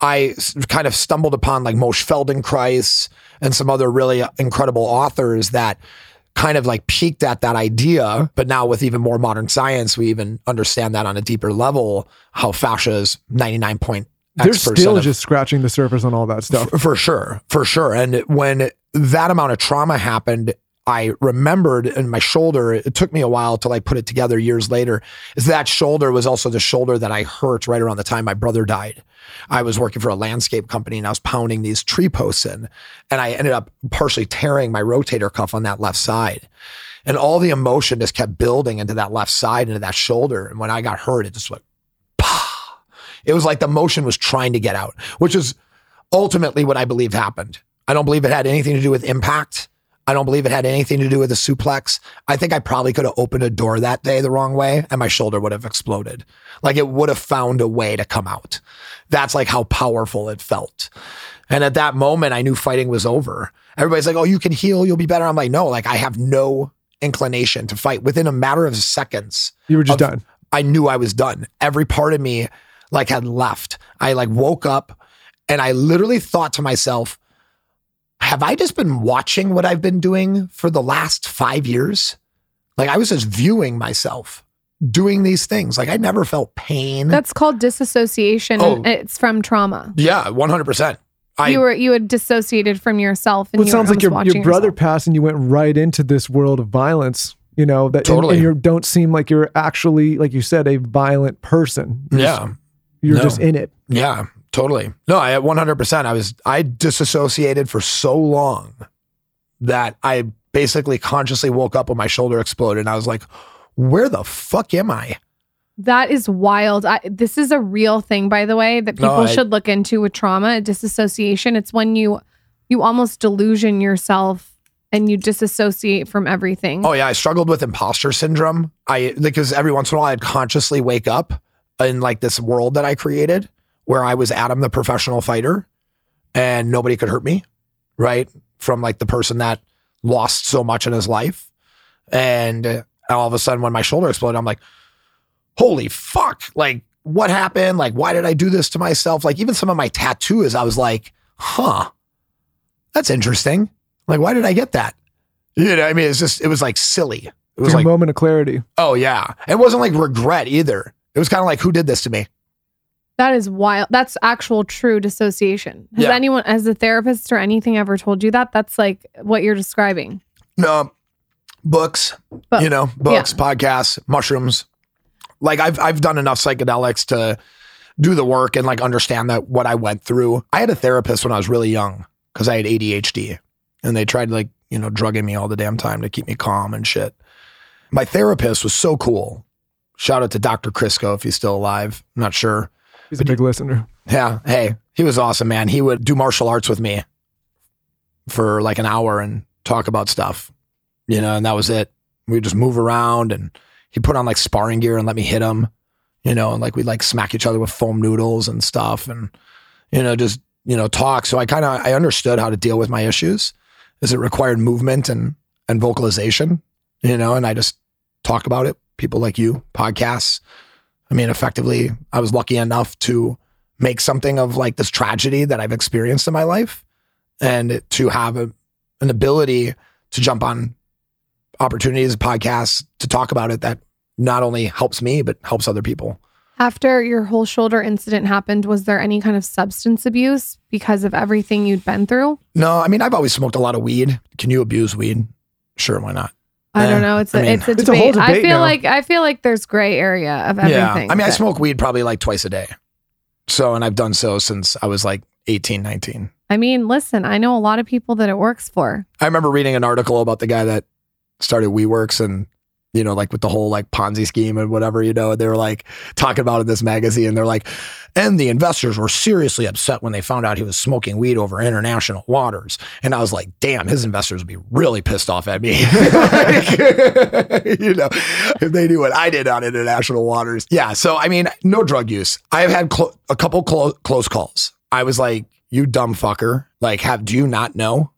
I kind of stumbled upon like Moshe Feldenkrais and some other really incredible authors that kind of like peaked at that idea. But now with even more modern science, we even understand that on a deeper level, how fascia is 99 point
They're still
of-
just scratching the surface on all that stuff.
for sure, for sure. And when that amount of trauma happened, I remembered in my shoulder, it took me a while to like put it together years later, is that shoulder was also the shoulder that I hurt right around the time my brother died. I was working for a landscape company and I was pounding these tree posts in, and I ended up partially tearing my rotator cuff on that left side. And all the emotion just kept building into that left side, into that shoulder. And when I got hurt, it just went, pah. It was like the motion was trying to get out, which is ultimately what I believe happened. I don't believe it had anything to do with impact. I don't believe it had anything to do with the suplex. I think I probably could have opened a door that day the wrong way and my shoulder would have exploded. Like it would have found a way to come out. That's like how powerful it felt. And at that moment, I knew fighting was over. Everybody's like, oh, you can heal, you'll be better. I'm like, no, like I have no inclination to fight within a matter of seconds.
You were just
of-
done.
I knew I was done. Every part of me like had left. I like woke up and I literally thought to myself, have I just been watching what I've been doing for the last five years? Like I was just viewing myself doing these things. Like I never felt pain.
That's called disassociation.
Oh.
and It's from trauma.
yeah, 100%. I,
you were you had dissociated from yourself, and
Well, it
you
sounds like your, your brother
yourself.
passed and you went right into this world of violence. You know that and-
Totally.
and, you don't seem like you're actually, like you said, a violent person. You're just-
yeah.
you're
No.
just in it.
Yeah, totally. No, I at 100%. I was, I disassociated for so long that I basically consciously woke up when my shoulder exploded and I was like, where the fuck am I?
That is wild. I, this is a real thing, by the way, that
No,
people
I-
should look into with trauma, disassociation. It's when you you almost delusion yourself and you disassociate from everything.
Oh yeah, I struggled with imposter syndrome. I because every once in a while I'd consciously wake up in like this world that I created where I was Adam the professional fighter and nobody could hurt me, right? From like the person that lost so much in his life. And uh, all of a sudden when my shoulder exploded, I'm like, holy fuck. Like what happened? Like why did I do this to myself? Like even some of my tattoos, I was like, huh, that's interesting. Like why did I get that? You know, I mean, it's just, it was like silly. It was
like, a moment of clarity.
oh yeah. It wasn't like regret either. It was kind of like, who did this to me?
That is wild. That's actual true dissociation. Has
Yeah.
anyone, as a therapist or anything, ever told you that? That's like what you're describing.
No, books,
Books.
you know, books, podcasts, mushrooms. Like I've I've done enough psychedelics to do the work and like understand that what I went through. I had a therapist when I was really young because I had ADHD, and they tried like you know drugging me all the damn time to keep me calm and shit. My therapist was so cool. Shout out to Dr. Crisco if he's still alive. I'm not sure.
He's a big listener.
Yeah. Hey, he was awesome, man. He would do martial arts with me for like an hour and talk about stuff, you know, and that was it. We'd just move around and he'd put on like sparring gear and let me hit him, you know, and like we'd like smack each other with foam noodles and stuff and, you know, just, you know, talk. So I kind of, I understood how to deal with my issues as it required movement and, and vocalization, you know, and I just talk about it. People like you, podcasts. I mean, effectively, I was lucky enough to make something of like this tragedy that I've experienced in my life and to have a, an ability to jump on opportunities, podcasts to talk about it that not only helps me, but helps other people.
After your whole shoulder incident happened, was there any kind of substance abuse because of everything you'd been through?
No, I mean, I've always smoked a lot of weed. Can you abuse weed? Sure, why not?
I don't know. It's a
I mean-
it's a
It's a whole
debate. I
debate
feel
now.
like I feel like there's gray area of everything.
Yeah. I mean, I
but-
smoke weed probably like twice a day. So, and I've done so since I was like 18, 19.
I mean, listen, I know a lot of people that it works for.
I remember reading an article about the guy that started WeWorks and you know, like with the whole like Ponzi scheme and whatever, you know, they were like talking about in this magazine. They're like, and the investors were seriously upset when they found out he was smoking weed over international waters. And I was like, damn, his investors would be really pissed off at me. Like, you know, if they knew what I did on international waters. Yeah. So, I mean, no drug use. I've had clo- a couple clo- close calls. I was like, you dumb fucker. Like, have, do you not know?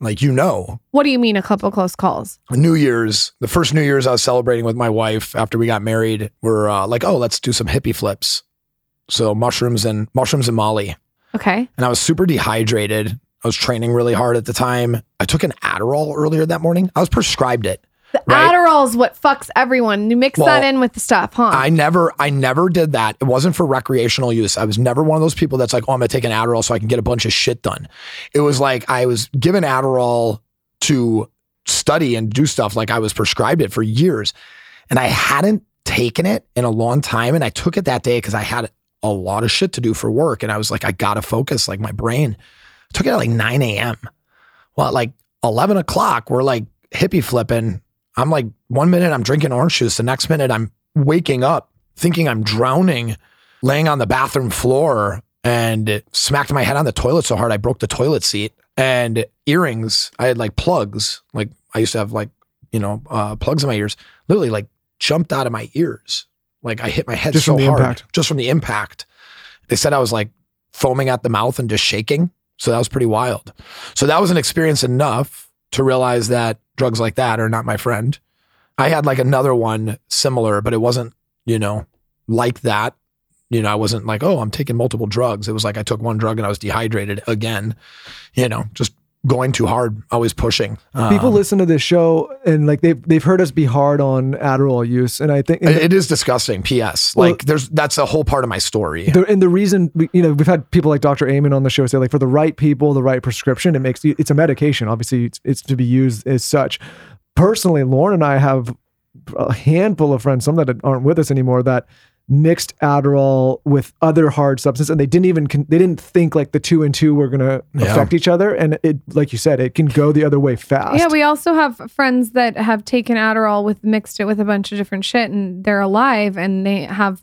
Like, you know,
What do you mean a couple close calls?
New Year's, the first New Year's I was celebrating with my wife after we got married, we're uh, like, oh, let's do some hippie flips. So mushrooms and mushrooms and Molly.
Okay.
And I was super dehydrated. I was training really hard at the time. I took an Adderall earlier that morning. I was prescribed it.
The
Right.
Adderall is what fucks everyone. You mix
Well,
that in with the stuff, huh?
I never, I never did that. It wasn't for recreational use. I was never one of those people that's like, oh, I'm gonna take an Adderall so I can get a bunch of shit done. It was like I was given Adderall to study and do stuff. Like I was prescribed it for years, and I hadn't taken it in a long time. And I took it that day because I had a lot of shit to do for work, and I was like, I gotta focus. Like my brain I took it at like 9 a.m. Well, at like 11 o'clock, we're like hippie flipping. I'm like, one minute I'm drinking orange juice. The next minute I'm waking up thinking I'm drowning, laying on the bathroom floor and smacked my head on the toilet so hard I broke the toilet seat. And earrings, I had like plugs. Like I used to have like, you know, uh, plugs in my ears, literally like jumped out of my ears. Like I hit my head
Just
so hard
impact.
just from the impact. They said I was like foaming at the mouth and just shaking. So that was pretty wild. So that was an experience enough to realize that drugs like that are not my friend. I had like another one similar, but it wasn't, you know, like that. You know, I wasn't like, oh, I'm taking multiple drugs. It was like I took one drug and I was dehydrated again, you know, just going too hard, always pushing.
People
Um,
listen to this show and like they've they've heard us be hard on Adderall use, and I think and
it is disgusting. P.S.
Well-
Like, there's that's a whole part of my story.
the, and the reason we, you know we've had people like Dr. Amen on the show say like for the right people, the right prescription, it makes it's a medication. Obviously, it's, it's to be used as such. Personally, Lauryn and I have a handful of friends, some that aren't with us anymore, that mixed Adderall with other hard substances, and they didn't even con- they didn't think like the two and two were gonna
Yeah.
affect each other, and it like you said, it can go the other way fast.
Yeah, we also have friends that have taken Adderall with mixed it with a bunch of different shit and they're alive and they have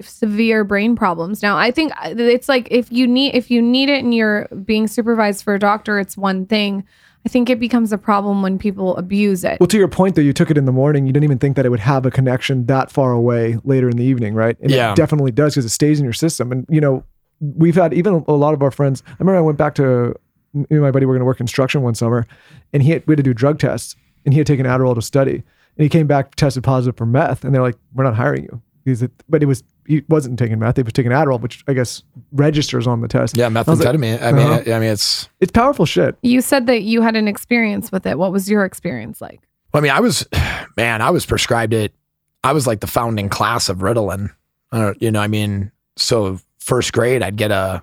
severe brain problems. Now, I think uh, it's like if you need if you need it and you're being supervised for a doctor, it's one thing. I think it becomes a problem when people abuse it.
Well, to your point, though, you took it in the morning. You didn't even think that it would have a connection that far away later in the evening, right? And
Yeah.
it definitely does because it stays in your system. And you know, we've had even a lot of our friends. I remember I went back to me and my buddy were going to work construction one summer, and he had, we had to do drug tests, and he had taken Adderall to study, and he came back tested positive for meth, and they're like, "We're not hiring you." He's like, but it was he wasn't taking meth; he was taking Adderall, which I guess registers on the test.
Yeah,
I like,
methamphetamine. I mean,
uh-huh.
I mean, it's
it's powerful shit.
You said that you had an experience with it. What was your experience like?
I mean, I was, man, I was prescribed it. I was like the founding class of Ritalin. Uh, you know, I mean, so first grade, I'd get a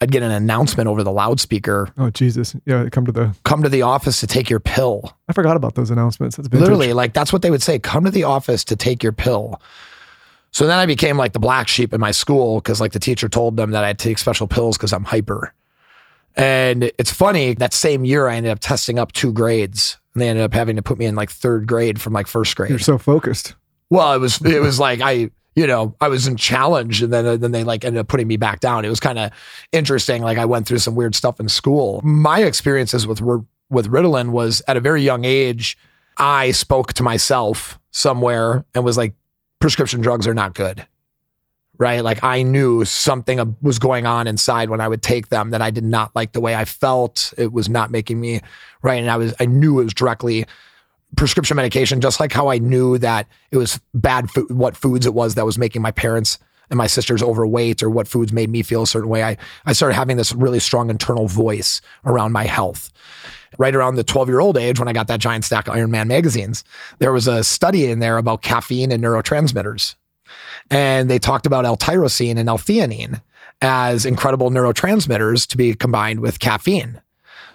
I'd get an announcement over the loudspeaker
Oh Jesus! Yeah, come to the.
come to the office to take your pill.
I forgot about those announcements. That's vintage.
Literally, like that's what they would say come to the office to take your pill. So then I became like the black sheep in my school because like the teacher told them that I'd take special pills because I'm hyper. And it's funny, that same year I ended up testing up two grades and they ended up having to put me in like third grade from like first grade.
You're so focused.
Well, it was it was like I you know I was in challenge, and then uh, then they like ended up putting me back down. It was kind of interesting. Like I went through some weird stuff in school. My experiences with with Ritalin was at a very young age. I spoke to myself somewhere and was like, prescription drugs are not good. Right. Like I knew something was going on inside when I would take them that I did not like the way I felt. It was not making me right. And I was, I knew it was directly prescription medication, just like how I knew that it was bad food, what foods it was that was making my parents and my sisters overweight or what foods made me feel a certain way. I, I started having this really strong internal voice around my health. Right around the 12 year old age, when I got that giant stack of Iron Man magazines, there was a study in there about caffeine and neurotransmitters. And they talked about L-tyrosine and L-theanine as incredible neurotransmitters to be combined with caffeine.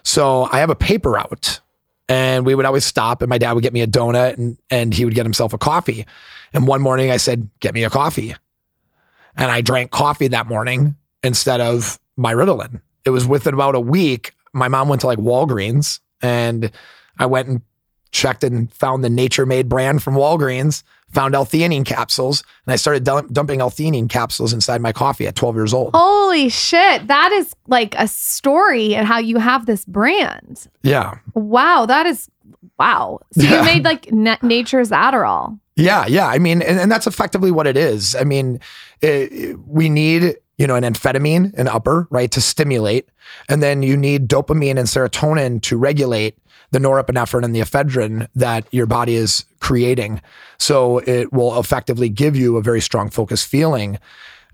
So I have a paper out and we would always stop and my dad would get me a donut and, and he would get himself a coffee. And one morning I said, get me a coffee. And I drank coffee that morning instead of my Ritalin. It was within about a week. My mom went to like Walgreens and I went and checked and found the Nature Made brand from Walgreens, found L-theanine capsules, and I started dump- dumping L-theanine capsules inside my coffee at 12 years old.
Holy shit. That is like a story and how you have this brand.
Yeah.
Wow. That is, wow. So
Yeah.
you made like na- nature's Adderall.
Yeah, yeah. I mean, and, and that's effectively what it is. I mean, it, we need, you know, an amphetamine, an upper, right, to stimulate. And then you need dopamine and serotonin to regulate the norepinephrine and the ephedrine that your body is creating. So it will effectively give you a very strong focus feeling.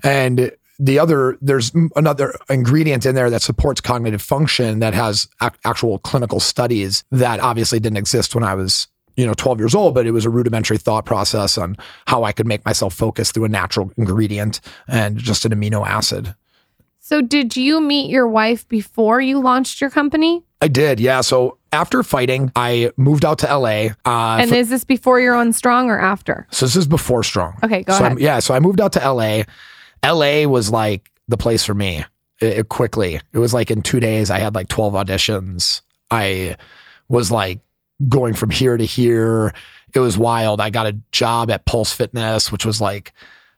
And the other, there's another ingredient in there that supports cognitive function that has ac- actual clinical studies that obviously didn't exist when I was you know 12 years old but it was a rudimentary thought process on how i could make myself focus through a natural ingredient and just an amino acid
So did you meet your wife before you launched your company?
i did yeah so after fighting i moved out to la uh,
and is this before you're on strong or after?
so this is before strong
Okay, go
so
ahead.
I'm- yeah so i moved out to la la was like the place for me it, it quickly it was like in two days i had like 12 auditions i was like going from here to here. It was wild. I got a job at pulse fitness which was like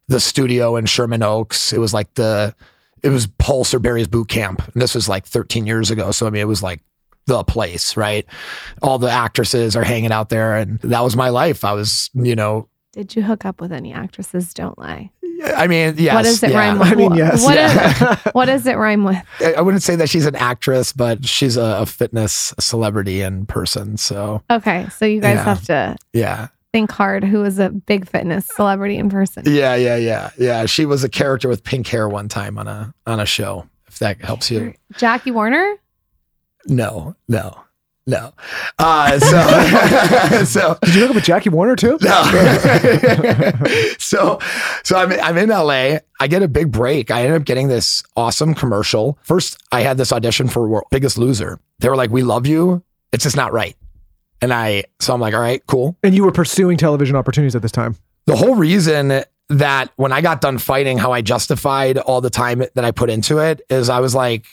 the studio in sherman oaks. It was like the it was pulse or barry's boot camp. And this was like 13 years ago. So i mean it was like the place right? All the actresses are hanging out there and that was my life. I was you know
Did you hook up with any actresses? Don't lie.
I mean, yes.
what does it
yeah.
rhyme with?
I mean, yes.
What,
Yeah.
is, what does it rhyme with?
I I wouldn't say that she's an actress, but she's a, a fitness celebrity in person. So
Okay, so you guys
Yeah.
have to
yeah,
think hard. Who is a big fitness celebrity in person?
yeah, yeah, yeah, yeah. She was a character with pink hair one time on a on a show. If that helps you.
Jackie Warner.
No, no, no. Uh, so so
Did you hook up with Jackie Warner too?
No. so so I'm I'm in LA. I get a big break. I end up getting this awesome commercial. First, I had this audition for Biggest Loser. They were like, "We love you. It's just not right." And I so I'm like, "All right, cool."
And you were pursuing television opportunities at this time.
The whole reason that when I got done fighting, how I justified all the time that I put into it is I was like,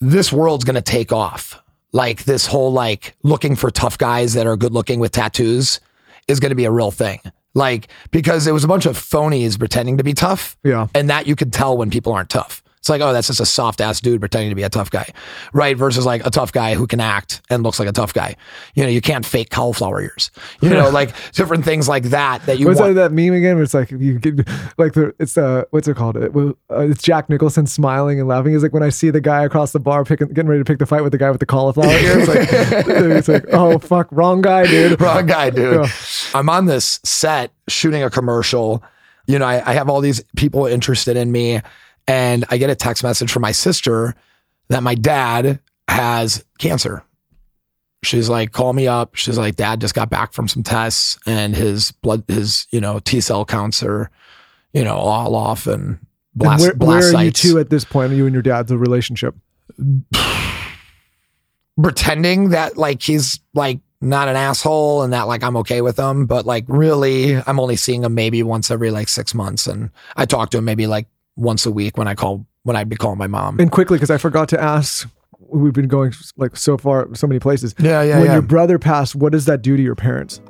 this world's going to take off. Like this whole like looking for tough guys that are good looking with tattoos is going to be a real thing. Like because it was a bunch of phonies pretending to be tough.
Yeah.
And that you could tell when people aren't tough. It's like, oh, that's just a soft ass dude pretending to be a tough guy. Right. Versus like a tough guy who can act and looks like a tough guy. You know, you can't fake cauliflower ears. You know, like different things like that that you
What's
want.
that, that meme again? Where it's like you get like the it's uh what's it called? It, uh, it's Jack Nicholson smiling and laughing. He's like when I see the guy across the bar picking, getting ready to pick the fight with the guy with the cauliflower ears. It's like it's like oh fuck, wrong guy, dude.
Wrong guy, dude.
Yeah.
I'm on this set shooting a commercial. You know, I, I have all these people interested in me, and I get a text message from my sister that my dad has cancer. She's like, call me up. She's like, dad just got back from some tests, and his blood, his you know T cell counts are, you know, all off, and blast,
and where, where
blast
are you two at this point? You and your dad's a relationship.
pretending that like he's like not an asshole and that like I'm okay with him, but like really I'm only seeing him maybe once every like six months, and I talk to him maybe like once a week when I call when I'd be calling my mom.
And quickly, because I forgot to ask, we've been going like so far, so many places.
Yeah, yeah,
when
yeah.
your brother passed, what does that do to your parents?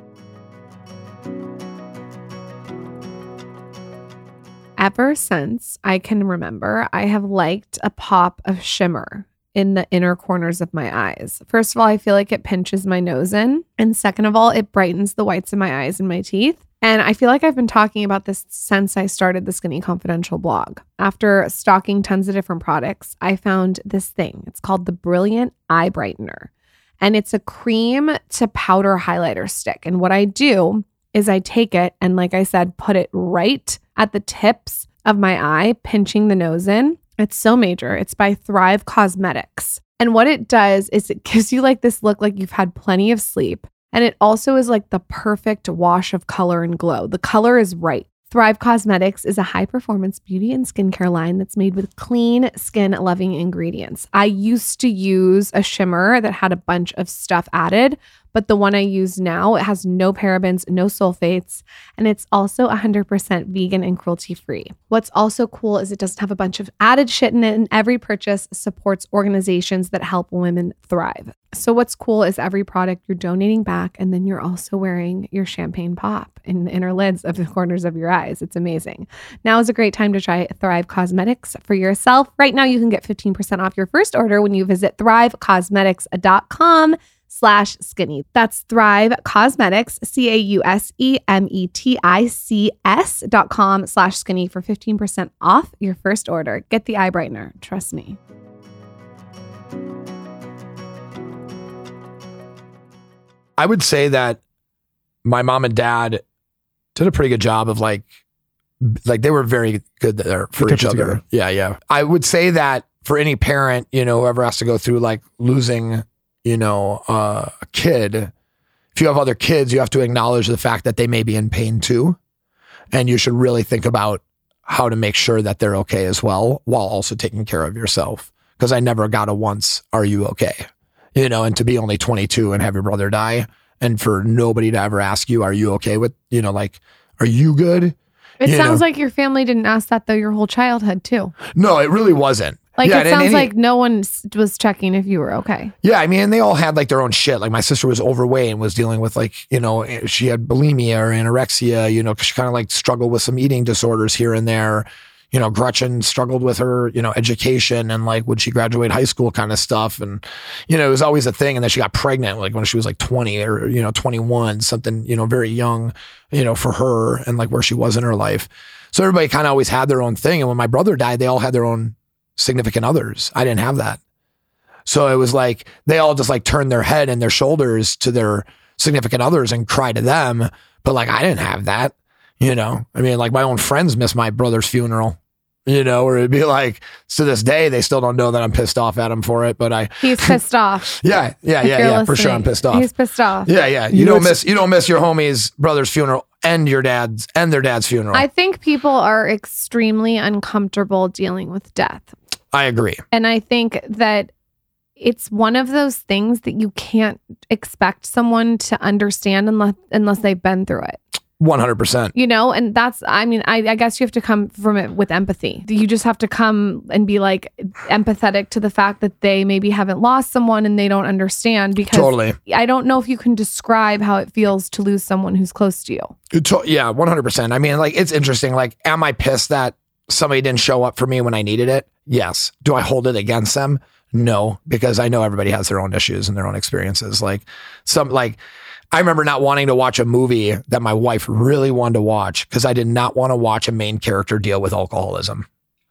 Ever since I can remember, I have liked a pop of shimmer in the inner corners of my eyes. First of all, I feel like it pinches my nose in. And second of all, it brightens the whites of my eyes and my teeth. And I feel like I've been talking about this since I started the Skinny Confidential blog. After stocking tons of different products, I found this thing. It's called the Brilliant Eye Brightener. And it's a cream to powder highlighter stick. And what I do is I take it and, like I said, put it right at the tips of my eye, pinching the nose in. It's so major. It's by Thrive Causemetics. And what it does is it gives you like this look like you've had plenty of sleep. And it also is like the perfect wash of color and glow. The color is right. Thrive Cosmetics is a high performance beauty and skincare line that's made with clean, skin loving ingredients. I used to use a shimmer that had a bunch of stuff added, but the one I use now, it has no parabens, no sulfates, and it's also 100% vegan and cruelty free. What's also cool is it doesn't have a bunch of added shit in it, and every purchase supports organizations that help women thrive. So, what's cool is every product you're donating back, and then you're also wearing your champagne pop in the inner lids of the corners of your eyes. It's amazing. Now is a great time to try Thrive Causemetics for yourself. Right now, you can get 15% off your first order when you visit thrivecausemetics.com slash skinny. That's Thrive Causemetics, C A U S E M E T I C S dot com slash skinny for 15% off your first order. Get the eye brightener. Trust me.
I would say that my mom and dad did a pretty good job of like, like they were very good there for
They
each other.
together.
Yeah, yeah. I would say that for any parent, you know, whoever has to go through like losing, you know, uh, a kid, if you have other kids, you have to acknowledge the fact that they may be in pain too, and you should really think about how to make sure that they're okay as well, while also taking care of yourself. Because I never got a once, "Are you okay?" you know, and to be only 22 and have your brother die, and for nobody to ever ask you, "Are you okay with?" You know, like, "Are you good?"
It
You
sounds
know.
like your family didn't ask that though your whole childhood too.
No, it really wasn't.
Like
Yeah,
it sounds
any-
like no one was checking if you were okay.
Yeah, I mean, they all had like their own shit. Like my sister was overweight and was dealing with like, you know, eh, she had bulimia or anorexia, you know, 'cause she kind of like struggled with some eating disorders here and there. You know, Gretchen struggled with her, you know, education and like when she graduated high school kind of stuff. And, you know, it was always a thing. And then she got pregnant like when she was like 20 or, you know, 21, something, you know, very young, you know, for her and like where she was in her life. So everybody kind of always had their own thing. And when my brother died, they all had their own significant others. I didn't have that. So it was like they all just like turned their head and their shoulders to their significant others and cry to them. But like I didn't have that, you know. I mean, like my own friends miss my brother's funeral, you know, or it'd be like to this day they still don't know that I'm pissed off at him for it. But I,
He's pissed off.
yeah, yeah,
If
yeah,
you're
yeah, for sure. I'm pissed off.
He's pissed off.
yeah, yeah. You,
You
don't miss you don't miss your homie's brother's funeral and your dad's and their dad's funeral.
I
I,
think people are extremely uncomfortable dealing with death.
Agree.
And I think that it's one of those things that you can't expect someone to understand unless unless they've been through it.
One hundred percent.
You know, and that's I mean, I, I guess you have to come from it with empathy. You just have to come and be like empathetic to the fact that they maybe haven't lost someone and they don't understand because
Totally.
I don't know if you can describe how it feels to lose someone who's close to you.
To- yeah, one hundred percent. I mean, like it's interesting. Like, am I pissed that somebody didn't show up for me when I needed it? Yes. Do I hold it against them? No, because I know everybody has their own issues and their own experiences. Like some, like I remember not wanting to watch a movie that my wife really wanted to watch because I did not want to watch a main character deal with alcoholism.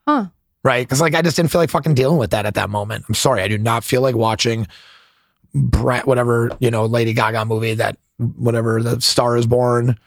Huh.
Right? Because like I just didn't feel like fucking dealing with that at that moment. I'm sorry, I do not feel like watching Brett, whatever you know, Lady Gaga movie that whatever the Star is Born.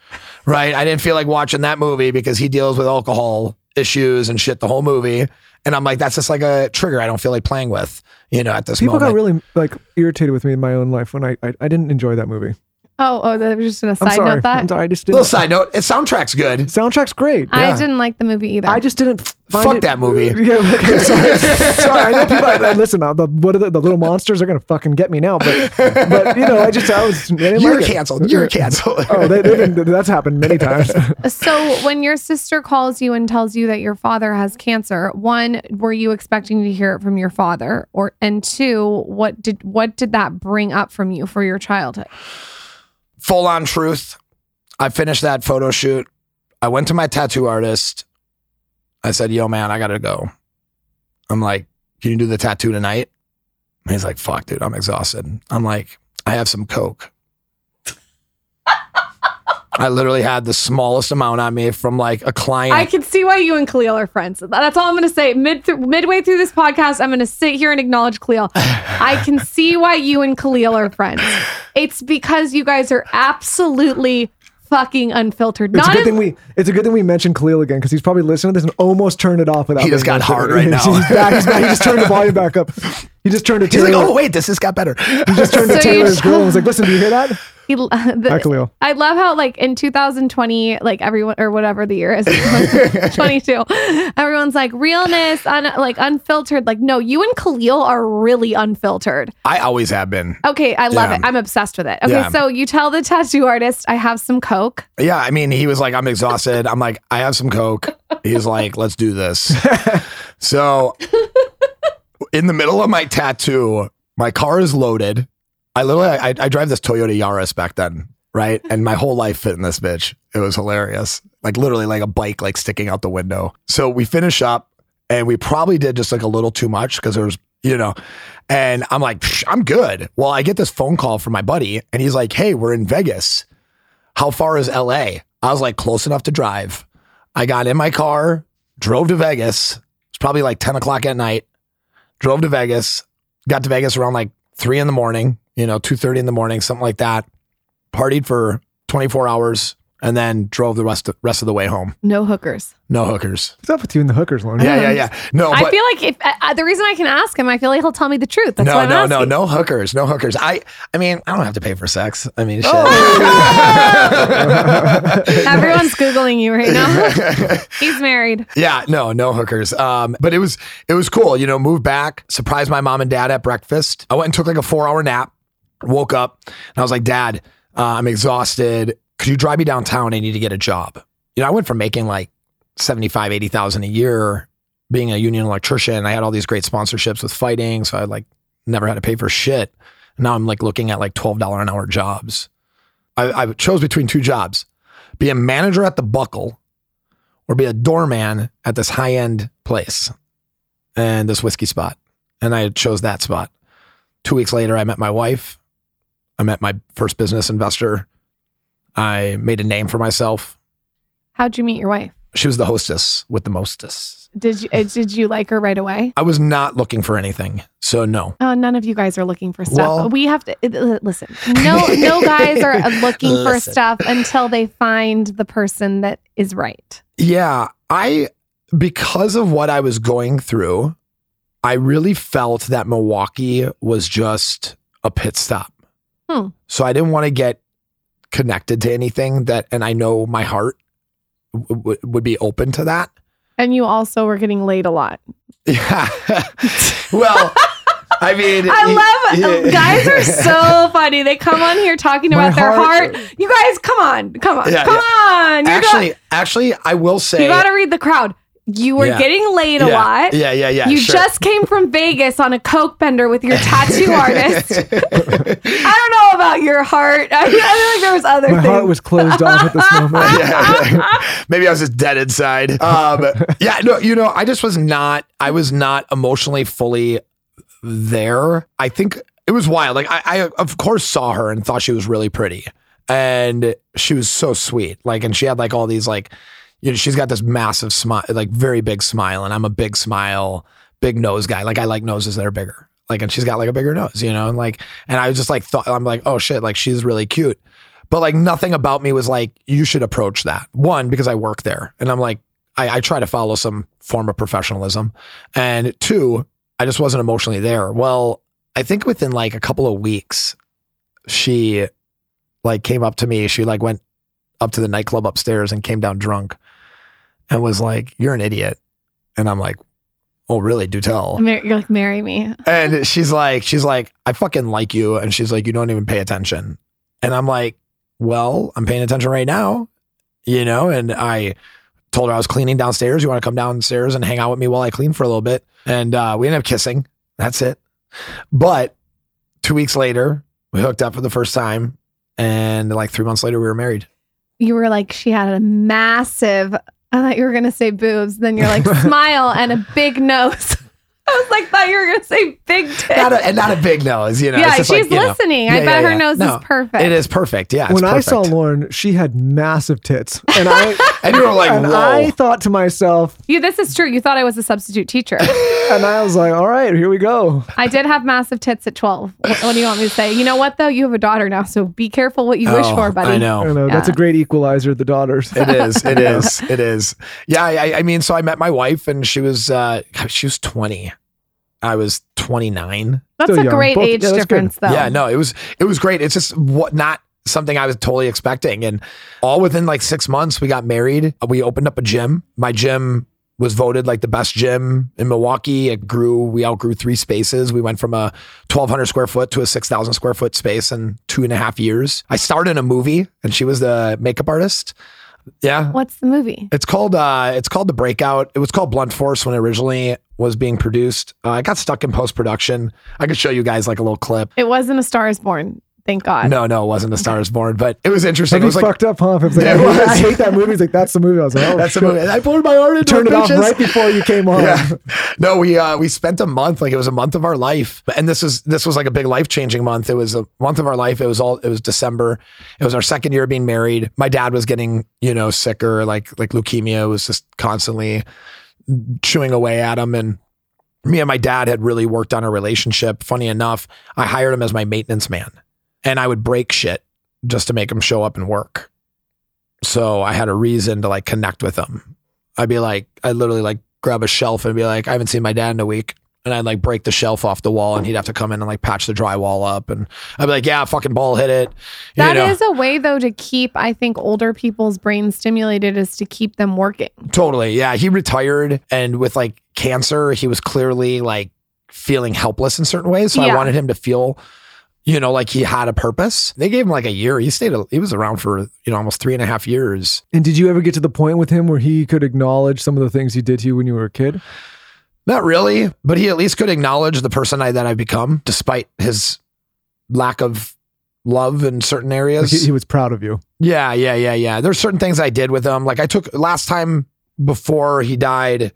Right? I didn't feel like watching that movie because he deals with alcohol issues and shit the whole movie. And I'm like, that's just like a trigger I don't feel like playing with, you know, at this point.
People
moment.
got really like irritated with me in my own life when I I, I didn't enjoy that movie.
Oh, oh, that was just a
I'm
side
sorry.
note that.
I'm sorry. I just
Little
didn't.
side note: it soundtrack's good.
Soundtrack's great.
I
Yeah.
didn't like the movie either.
I just didn't find
Fuck
it-
that movie.
Yeah, okay, sorry. sorry, I know people. I, listen, uh, the what are the, the little monsters are gonna fucking get me now. But but you know, I just I was I didn't
You're
like it.
canceled. You're canceled.
Oh, they, they've been, that's happened many times.
So when your sister calls you and tells you that your father has cancer, one, were you expecting to hear it from your father? Or and two, what did what did that bring up from you for your childhood?
Full on truth. I finished that photo shoot. I went to my tattoo artist. I said, "Yo, man, I gotta go." I'm like, "Can you do the tattoo tonight?" And he's like, "Fuck, dude, I'm exhausted." I'm like, "I have some coke." I literally had the smallest amount on me from like a client.
I can see why you and Khalil are friends. That's all I'm going to say. Mid th- midway through this podcast, I'm going to sit here and acknowledge Khalil. I can see why you and Khalil are friends. It's because you guys are absolutely fucking unfiltered.
It's a good
in-
thing we. It's a good thing we mentioned Khalil again because he's probably listening to this and almost turned it off without.
He just got
mentioned.
hard right now.
He's back. He's back. He just turned the volume back up. He just turned it to
he's
Taylor.
like, "Oh wait, this has got better."
He just turned to
So you
Taylor's
just-
girl and was like, "Listen, do you hear that?"
he- the-
Hi, Khalil.
I love how like in 2020, like everyone or whatever the year is, 22, everyone's like realness, un, like unfiltered. Like no, you and Khalil are really unfiltered.
I always have been.
Okay, I love
Yeah.
it. I'm obsessed with it. Okay,
Yeah.
so you tell the tattoo artist, I have some coke.
Yeah, I mean, he was like, I'm exhausted. I'm like, I have some Coke. He's like, let's do this. so, in the middle of my tattoo, my car is loaded. I literally, I, I drive this Toyota Yaris back then, right? And my whole life fit in this bitch. It was hilarious. Like literally, like a bike, like sticking out the window. So we finish up, and we probably did just like a little too much because there was, you know, and I'm like, "Psh, I'm good. Well, I get this phone call from my buddy, and he's like, Hey, we're in Vegas how far is LA? I was like, close enough to drive. I got in my car, drove to Vegas. It's probably like 10 o'clock at night. Drove to Vegas, got to Vegas around like three in the morning, you know, 2.30 in the morning, something like that. Partied for 24 hours and then drove the rest of, rest of the way home.
No hookers.
No hookers.
What's up with you in the hookers lounge?
Yeah, yeah, yeah. No,
I feel like if uh, the reason I can ask him, I feel like he'll tell me the truth. That's
no,
why I'm
no, no,
asking.
no hookers, no hookers. I, I mean, I don't have to pay for sex. I mean, shit.
Everyone's googling you right now. He's married.
Yeah, no, no hookers. Um, but it was it was cool. You know, moved back, surprised my mom and dad at breakfast. I went and took like a four hour nap. Woke up and I was like, Dad, uh, I'm exhausted. Could you drive me downtown? I need to get a job. You know, I went from making like 75, 80,000 a year, being a union electrician. I had all these great sponsorships with fighting, so I like never had to pay for shit. Now I'm like looking at like $12 an hour jobs. I, I chose between two jobs: be a manager at the Buckle or be a doorman at this high end place and this whiskey spot. And I chose that spot. Two weeks later, I met my wife. I met my first business investor. I made a name for myself.
How'd you meet your wife?
She was the hostess with the mostess.
Did you uh, did you like her right away?
I was not looking for anything. So, no.
Oh, none of you guys are looking for stuff.
Well-
we have to uh, listen. No, no guys are uh, looking for stuff until they find the person that is right.
Yeah, I because of what I was going through, I really felt that Milwaukee was just a pit stop.
Hmm.
So I didn't want to get connected to anything that, and I know my heart w- w- would be open to that.
And you also were getting laid a lot.
Yeah. well, I mean,
I love
yeah.
guys are so funny. They come on here talking
My
about their
heart-
heart. You guys, come on, come on,
Yeah,
come on. You're
actually, actually, I will say,
you got to read the crowd. You were
Yeah.
getting laid a lot.
Yeah, yeah, yeah.
you
sure.
just came from Vegas on a coke bender with your tattoo artist. I don't know about your heart. I, I feel like there was other
My
things.
heart was closed off at this moment.
yeah. Maybe I was just dead inside. Um, yeah, no, you know, I just was not, I was not emotionally fully there. I think it was wild. Like I, I of course saw her and thought she was really pretty. And she was so sweet. Like, and she had like all these like, you know, she's got this massive smile, like very big smile. And I'm a big smile, big nose guy. Like I like noses that are bigger. Like, and she's got like a bigger nose, you know, and like, and I was just like, thought, I'm like, oh shit, like she's really cute. But like nothing about me was like, you should approach that. One, because I work there and I'm like, I, I try to follow some form of professionalism. And two, I just wasn't emotionally there. Well, I think within like a couple of weeks, she like came up to me. She like went up to the nightclub upstairs and came down drunk and was like, You're an idiot. And I'm like, Oh, really? Do tell.
Mar- You're like, marry me.
And she's like, she's like, I fucking like you. And she's like, you don't even pay attention. And I'm like, well, I'm paying attention right now, you know? And I told her I was cleaning downstairs. You want to come downstairs and hang out with me while I clean for a little bit? And uh, we ended up kissing. That's it. But two weeks later, we hooked up for the first time. And like three months later, we were married.
You were like, she had a massive, I thought you were going to say boobs. Then you're like, smile and a big nose. I was like, thought you were going to say big tits.
Not a, and not a big nose, you know?
yeah,
It's
she's
like, you know,
listening.
yeah,
I
yeah,
bet her
yeah.
nose
No,
is perfect.
It is perfect. Yeah. it's
when I saw. Lauryn, she had massive tits, and I
And you were like,
and
whoa.
I thought to myself,
You, this is true. You thought I was a substitute teacher.
and I was like, all right, here we go.
I did have massive tits at 12. What, what do you want me to say? You know what, though? You have a daughter now, so be careful what you wish
Oh,
for, buddy.
I know.
I know that's a great equalizer. The daughters.
It is. It is. It is. Yeah. I, I mean, so I met my wife, and she was uh, she was twenty. I was twenty nine.
That's
Still
a
young.
great
Both-
age
yeah, that's good.
difference, though.
Yeah. No, it was it was great. It's just what not something I was totally expecting, and all within like six months, we got married. We opened up a gym. My gym was voted like the best gym in Milwaukee. It grew. We outgrew three spaces. We went from a twelve hundred square foot to a six thousand square foot space in two and a half years. I starred in a movie, and she was the makeup artist. Yeah.
What's the movie?
It's called uh it's called The Breakout. It was called Blunt Force when it originally was being produced. Uh, I got stuck in post production. I could show you guys like a little clip.
It wasn't A Star is Born. Thank God.
No, no, it wasn't A Star is Born, but it was interesting.
That'd
It was like
fucked up, huh? If it like,
Yeah,
I,
it
hate,
was.
I hate that movie. He's like, that's the movie. I was like, oh,
that's the
shit.
movie. I poured my heart into
Turned
it,
it off right before you came on.
Yeah. No, we uh we spent a month, like it was a month of our life. And this is this was like a big life changing month. It was a month of our life. It was all it was December. It was our second year being married. My dad was getting, you know, sicker, like like leukemia was just constantly chewing away at him. And me and my dad had really worked on a relationship. Funny enough, I hired him as my maintenance man. And I would break shit just to make him show up and work. So I had a reason to like connect with him. I'd be like, I'd literally like grab a shelf and be like, I haven't seen my dad in a week. And I'd like break the shelf off the wall and he'd have to come in and like patch the drywall up. And I'd be like, yeah, fucking ball hit it. You
That
know,
is a way, though, to keep, I think, older people's brains stimulated is to keep them working.
totally. Yeah. He retired and with like cancer, he was clearly like feeling helpless in certain ways. So I
Yeah.
wanted him to feel, you know, like he had a purpose. They gave him like a year. He stayed, he was around for, you know, almost three and a half years.
And did you ever get to the point with him where he could acknowledge some of the things he did to you when you were a kid?
Not really, but he at least could acknowledge the person I, that I've become, despite his lack of love in certain
Like
areas.
he, he was proud of you.
yeah, yeah, yeah, yeah. There's certain things I did with him. Like I took last time before he died,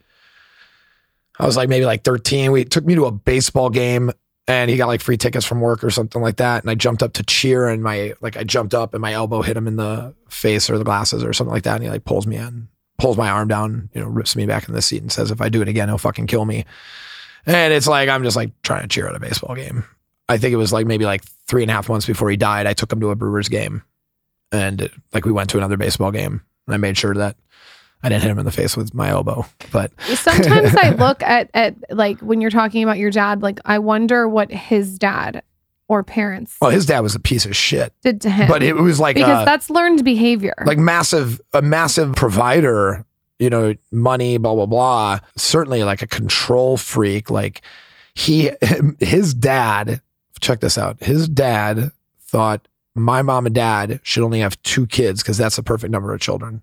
I was like maybe like 13. We took me to a baseball game and he got like free tickets from work or something like that. And I jumped up to cheer and my like I jumped up and my elbow hit him in the face or the glasses or something like that. And he like pulls me in, pulls my arm down, you know, rips me back in the seat and says, if I do it again, he'll fucking kill me. And it's like I'm just like trying to cheer at a baseball game. I think it was like maybe like three and a half months before he died. I took him to a Brewers game, and like we went to another baseball game, and I made sure that I didn't hit him in the face with my elbow. But
Sometimes I look at, at, like, when you're talking about your dad, like, I wonder what his dad or parents
well, his dad was a piece of shit,
did to him.
but it was like
because
uh,
that's learned behavior.
like massive a massive provider. You know, money, blah blah blah. Certainly, like a control freak. Like he, his dad. Check this out. His dad thought my mom and dad should only have two kids because that's the perfect number of children.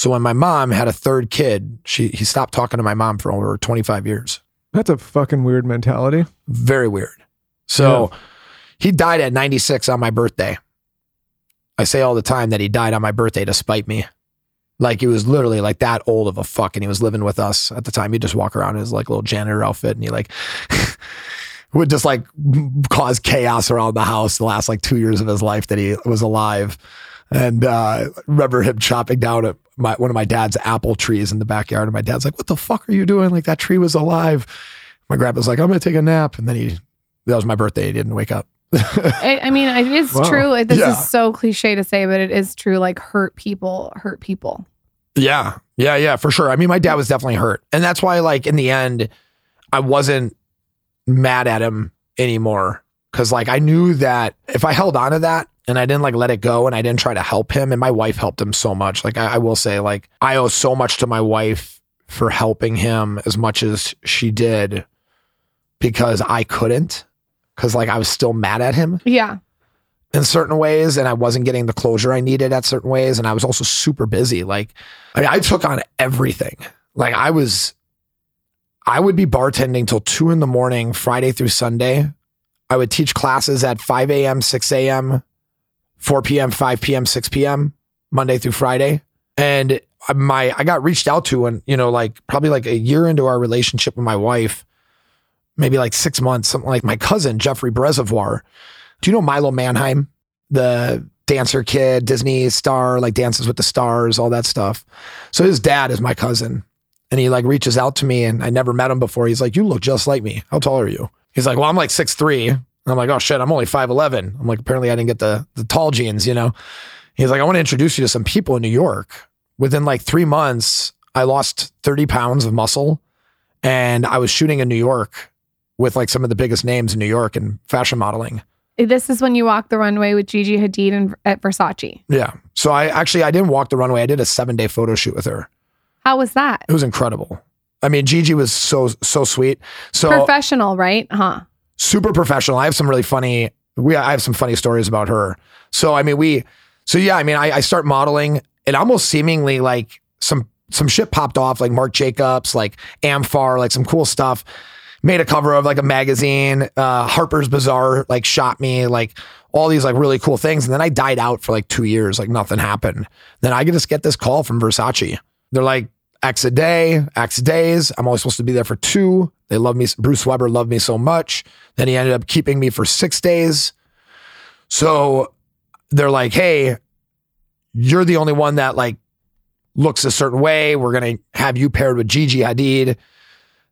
So when my mom had a third kid, she he stopped talking to my mom for over 25 years.
That's a fucking weird mentality.
Very weird. So he died at 96 on my birthday. I say all the time that he died on my birthday to spite me. Like he was literally like that old of a fuck and he was living with us at the time. He'd just walk around in his like little janitor outfit and he like would just like cause chaos around the house the last like two years of his life that he was alive. And uh remember him chopping down at my one of my dad's apple trees in the backyard. And my dad's like, What the fuck are you doing? Like that tree was alive. My grandpa's like, I'm gonna take a nap. And then he that was my birthday. He didn't wake up.
I, I mean, it is
Wow.
true. This
Yeah.
is so cliche to say, but it is true. Like, hurt people hurt people.
Yeah. Yeah. Yeah. For sure. I mean, my dad was definitely hurt. And that's why, like, in the end, I wasn't mad at him anymore. Cause, like, I knew that if I held on to that and I didn't like let it go and I didn't try to help him. And my wife helped him so much. Like I, I will say, like I owe so much to my wife for helping him as much as she did because I couldn't. Cause like I was still mad at him
Yeah.
in certain ways and I wasn't getting the closure I needed at certain ways. And I was also super busy. Like I, mean, I took on everything. Like I was, I would be bartending till two in the morning, Friday through Sunday. I would teach classes at 5 a.m., 6 a.m., 4 p.m., 5 p.m., 6 p.m., Monday through Friday. And my, I got reached out to and, you know, like probably like a year into our relationship with my wife, maybe like six months, something like my cousin, Jeffrey Brezovar. Do you know Milo Manheim? The dancer kid, Disney star, like dances with the stars, all that stuff. So his dad is my cousin. And he like reaches out to me and I never met him before. He's like, You look just like me. How tall are you? He's like, Well, I'm like six three. And I'm like, Oh shit, I'm only 5'11. I'm like, apparently I didn't get the the tall genes, you know? He's like, I want to introduce you to some people in New York. Within like three months, I lost 30 pounds of muscle and I was shooting in New York with like some of the biggest names in New York in fashion modeling.
This is when you walked the runway with Gigi Hadid and, at Versace.
Yeah. So I actually I didn't walk the runway. I did a seven day photo shoot with her.
How was that?
It was incredible. I mean, Gigi was so so sweet. So
Professional, right? Huh.
Super professional. I have some really funny. We I have some funny stories about her. So I mean, we. So yeah, I mean, I, I start modeling. It almost seemingly like some some shit popped off, like Marc Jacobs, like amfAR, like some cool stuff. Made a cover of like a magazine. Uh, Harper's Bazaar like shot me, like all these like really cool things. And then I died out for like two years, like nothing happened. Then I just get this call from Versace. They're like, X a day, X days. I'm only supposed to be there for two. They love me. Bruce Weber loved me so much. Then he ended up keeping me for six days. So they're like, hey, you're the only one that like looks a certain way. We're going to have you paired with Gigi Hadid.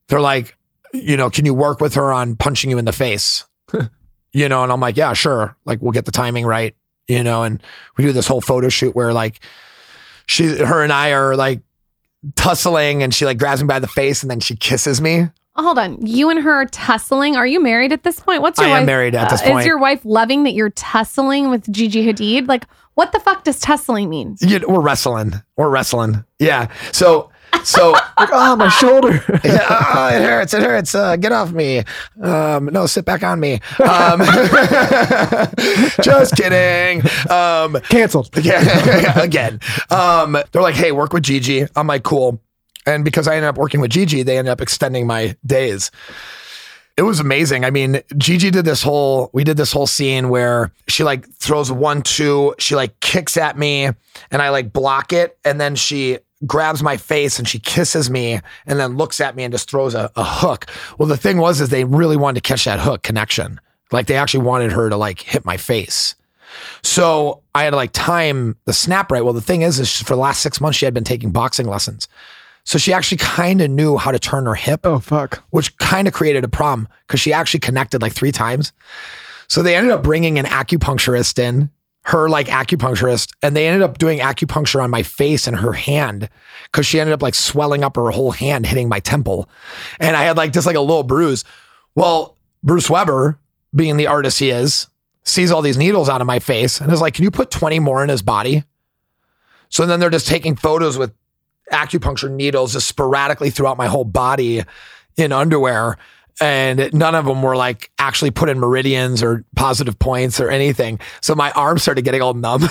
They're like, you know, can you work with her on punching you in the face? you know, and I'm like, yeah, sure. Like, we'll get the timing right, you know, and we do this whole photo shoot where like she, her and I are like tussling and she like grabs me by the face and then she kisses me.
Oh, Hold on. You and her are tussling. Are you married at this point? What's your
I am married at this
uh,
point.
Is your wife loving that you're tussling with Gigi Hadid? Like, what the fuck does tussling mean?
You we're wrestling. We're wrestling. Yeah. So, so
Like, oh, my shoulder.
yeah, oh, it hurts. It hurts. Uh, get off me. Um, no, sit back on me. Um, just kidding. Um,
Canceled.
yeah, again. Um, they're like, hey, work with Gigi. I'm like, cool. And because I ended up working with Gigi, they ended up extending my days. It was amazing. I mean, Gigi did this whole, we did this whole scene where she like throws one, two, she like kicks at me and I like block it. And then she grabs my face and she kisses me and then looks at me and just throws a, a hook. Well, the thing was, is they really wanted to catch that hook connection. Like they actually wanted her to like hit my face. So I had to like time the snap right. Well, the thing is, is for the last six months, she had been taking boxing lessons. So she actually kind of knew how to turn her hip,
Oh, fuck.
which kind of created a problem because she actually connected like three times. So they ended up bringing an acupuncturist in, her like acupuncturist, and they ended up doing acupuncture on my face and her hand because she ended up like swelling up her whole hand, hitting my temple. And I had like just like a little bruise. Well, Bruce Weber, being the artist he is, sees all these needles out of my face and is like, Can you put 20 more in his body? So then they're just taking photos with acupuncture needles just sporadically throughout my whole body in underwear. And none of them were like actually put in meridians or positive points or anything. So my arms started getting all numb.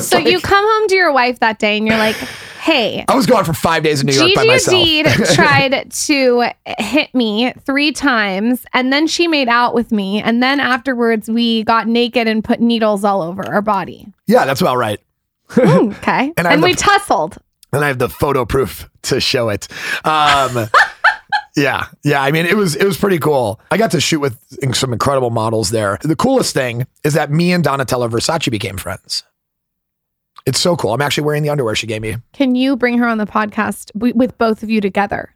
So
like-
you come home to your wife that day and you're like, hey,
I was gone for five days in New York
Gigi
by myself.
Hadid tried to hit me three times, and then she made out with me, and then afterwards we got naked and put needles all over our body.
yeah, that's about right.
Hmm, okay,
And
and, we
the-
tussled.
and I have the photo proof to show it. Um, yeah, yeah. I mean, it was it was pretty cool. I got to shoot with some incredible models there. The coolest thing is that me and Donatella Versace became friends. It's so cool. I'm actually wearing the underwear she gave me.
Can you bring her on the podcast w- with both of you together?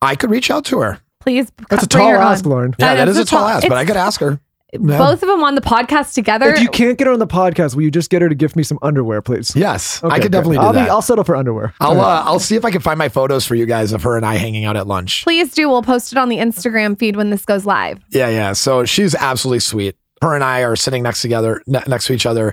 I could reach out to her.
Please.
That's a tall
her on.
ask, Lauryn.
Yeah, that is a tall ask, but I
it's-
could ask her.
Both of them on the podcast together.
If you can't get her on the podcast, will you just get her to gift me some underwear, please?
Yes, I
Okay,
could
good.
definitely do
I'll
that.
I'll settle for underwear.
I'll uh, I'll see if I can find my photos for you guys of her and I hanging out at lunch.
Please do. We'll post it on the Instagram feed when this goes live.
Yeah, yeah. So she's absolutely sweet. her and I are sitting next together, ne- next to each other,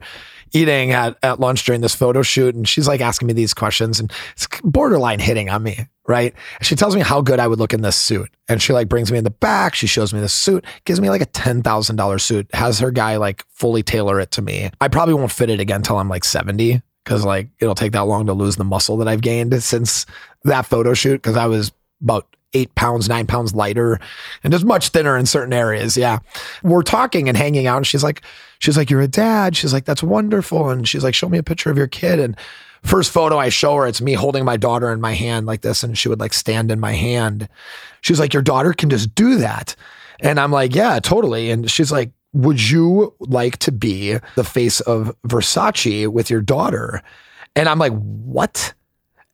eating at, at lunch during this photo shoot. And she's like asking me these questions and it's borderline hitting on me. Right. And she tells me how good I would look in this suit. And she like brings me in the back. She shows me the suit, gives me like a $10,000 suit, has her guy like fully tailor it to me. I probably won't fit it again until I'm like 70 because like it'll take that long to lose the muscle that I've gained since that photo shoot because I was about eight pounds, nine pounds lighter and is much thinner in certain areas. Yeah. We're talking and hanging out. And she's like, she's like, You're a dad. She's like, That's wonderful. And she's like, Show me a picture of your kid. And first photo I show her, it's me holding my daughter in my hand like this. And she would like stand in my hand. She's like, Your daughter can just do that. And I'm like, Yeah, totally. And she's like, Would you like to be the face of Versace with your daughter? And I'm like, What?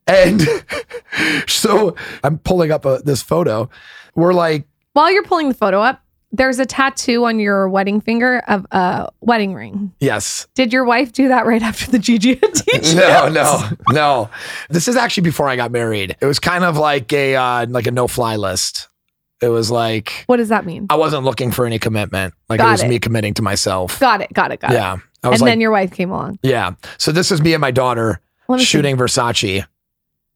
And so I'm pulling up a, this photo. We're like,
While you're pulling the photo up, there's a tattoo on your wedding finger of a wedding ring.
yes.
Did your wife do that right after the Gigi Hadid?
No, no, no. This is actually before I got married. It was kind of like a uh, like a no fly list. It was like
What does that mean?
I wasn't looking for any commitment. Like it was
it.
me committing to myself.
Got it. Got it. Got it.
yeah.
And
like,
then your wife came along.
yeah. So this is me and my daughter
me see.
shooting Versace.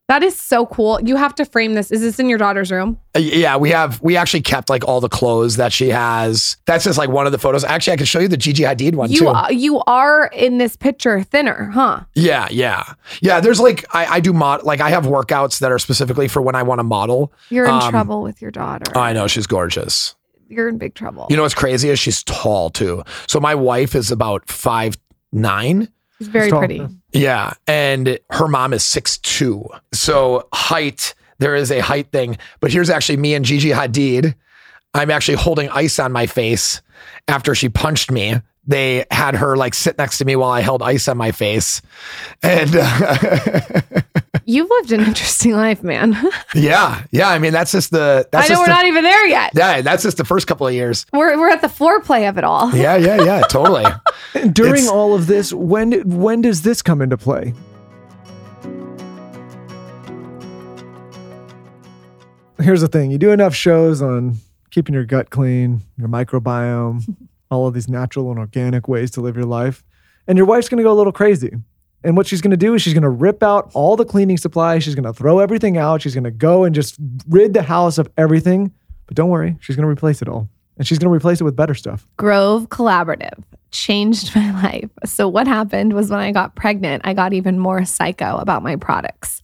That is so cool. You have to frame this. Is this in your daughter's room?
Uh, Yeah, we have we actually kept like all the clothes that she has. That's just like one of the photos. Actually, I can show you the Gigi Hadid one
You
too.
are, you are in this picture thinner, huh?
Yeah, yeah, yeah. There's like I, I do mod like I have workouts that are specifically for when I want to model.
You're in
Um,
trouble with your daughter.
Oh, I know she's gorgeous.
You're in big trouble.
You know what's crazy is she's tall too. So my wife is about five nine.
She's very
tall,
pretty.
yeah.
Yeah, and her mom is six two. So height, there is a height thing. But here's actually me and Gigi Hadid. I'm actually holding ice on my face after she punched me. They had her like sit next to me while I held ice on my face, and uh,
You've lived an interesting life, man.
yeah, yeah. I mean, that's just the that's
I know
just
we're
the,
not even there yet.
yeah, that's just the first couple of years.
We're, we're at the foreplay of it all.
Yeah, yeah, yeah, totally.
During
It's-
all of this, when when does this come into play? Here's the thing: you do enough shows on keeping your gut clean, your microbiome, all of these natural and organic ways to live your life, and your wife's to go a little crazy. And what she's to do is she's to rip out all the cleaning supplies. She's to throw everything out. She's to go and just rid the house of everything. But don't worry, she's to replace it all, and she's to replace it with better stuff.
Grove Collaborative changed my life. So, what happened was when I got pregnant, I got even more psycho about my products.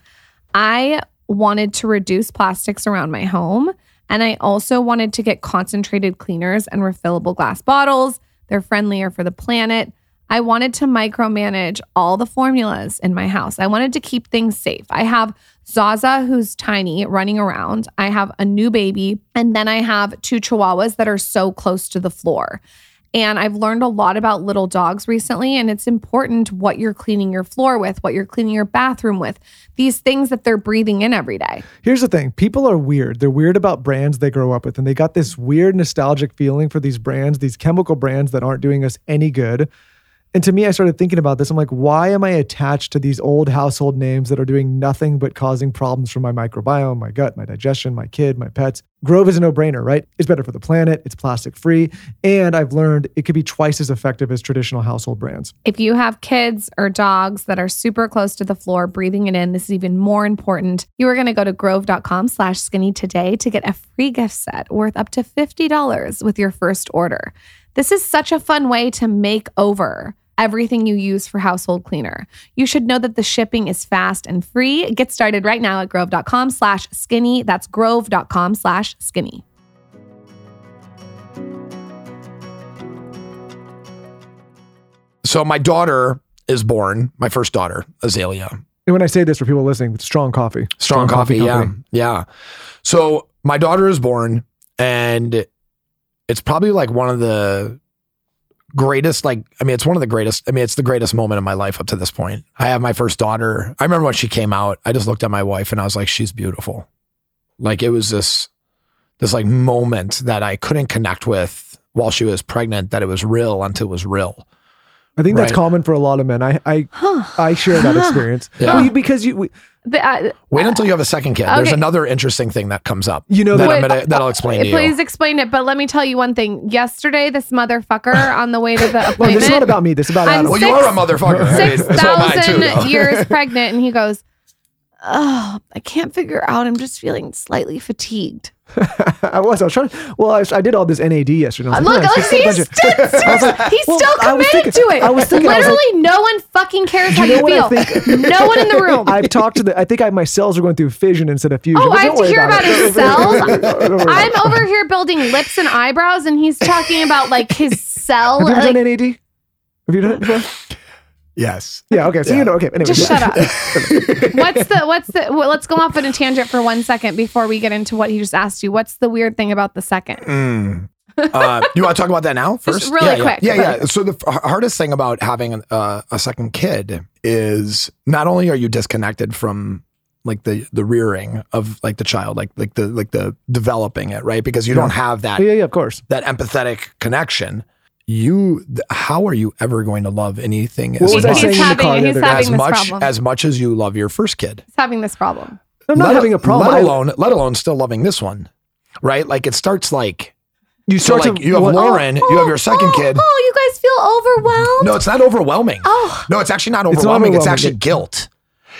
I wanted to reduce plastics around my home, and I also wanted to get concentrated cleaners and refillable glass bottles. They're friendlier for the planet. I wanted to micromanage all the formulas in my house. I wanted to keep things safe. I have Zaza, who's tiny, running around. I have a new baby, and then I have two chihuahuas that are so close to the floor. And I've learned a lot about little dogs recently, and it's important what you're cleaning your floor with, what you're cleaning your bathroom with, these things that they're breathing in every day.
Here's the thing people are weird. They're weird about brands they grow up with, and they got this weird nostalgic feeling for these brands, these chemical brands that aren't doing us any good. And to me, I started thinking about this. I'm like, why am I attached to these old household names that are doing nothing but causing problems for my microbiome, my gut, my digestion, my kid, my pets? Grove is a no brainer, right? It's better for the planet, it's plastic free. And I've learned it could be twice as effective as traditional household brands.
If you have kids or dogs that are super close to the floor, breathing it in, this is even more important. You are going to go to grove.com slash skinny today to get a free gift set worth up to $50 with your first order. This is such a fun way to make over everything you use for household cleaner. You should know that the shipping is fast and free. Get started right now at grove.com slash skinny. That's grove.com slash skinny.
So my daughter is born, my first daughter, Azalea.
And when I say this for people listening, it's strong coffee.
Strong, coffee, yeah.
Company.
Yeah. So my daughter is born and it's probably like one of the greatest like I mean it's one of the greatest I mean it's the greatest moment of my life up to this point. I have my first daughter. I remember when she came out, I just looked at my wife and I was like she's beautiful. Like it was this this like moment that I couldn't connect with while she was pregnant that it was real until it was real.
I think that's common for a lot of men. I I, I share that experience
Yeah.
Well, you- because you we,
The, uh,
Wait until you have a second kid. There's another interesting thing that comes up.
You know
that
that-
I'm gonna, that I'll explain to you.
Please explain it, but let me tell you one thing. Yesterday, this motherfucker on the way to the
Well,
appointment.
this is not about me. This is about
I'm
Adam.
Well, you are a motherfucker. I mean,
six
so am I too,
thousand years pregnant, and he goes, "Oh, I can't figure out. I'm just feeling slightly fatigued."
I was. I was trying. To, well, I, I did all this NAD yesterday. I was
Look,
like,
look,
"Yeah,
he's, still,
a bunch of-" like,
he's
well,
still committed
thinking-
to it.
I was thinking, I was
Literally,
like-
no one fucking cares how
You
you,
know I
feel.
think?
no one in the room.
I've talked to the. I think I, my cells are going through fission instead of fusion.
Oh, I have to hear about
it.
his cells.
about it. Don't worry about
I'm over here building lips and eyebrows, and he's talking about like his cell.
Have you
like,
done NAD? Have you done it before?
Yes.
Yeah. Okay. So
Yeah.
you know. Okay. Anyway,
Just shut up. what's the what's the well, let's go off on a tangent for one second before we get into what he just asked you. What's the weird thing about the second?
Mm. Uh, you want to talk about that now first?
really
yeah, yeah.
quick.
Yeah, yeah. So the f- hardest thing about having uh, a second kid is not only are you disconnected from like the the rearing of like the child, like like the like the developing it, right? Because you don't have that
Yeah. Yeah. Of course.
that empathetic connection. You, how are you ever going to love anything
What
as
was I
much,
saying
he's
in the car
having
the
he's
other
as much as much as you love your first kid?
he's having this problem.
I'm not
let,
having a problem.
Let alone, let alone still loving this one, right? Like it starts like
you
so.
start
Like
to.
you have
what-
Lauryn, you have oh, your second
oh,
kid.
Oh, you guys feel overwhelmed?
No, it's not overwhelming.
Oh.
No, it's actually not
It's not
overwhelming. It's,
overwhelming.
actually guilt.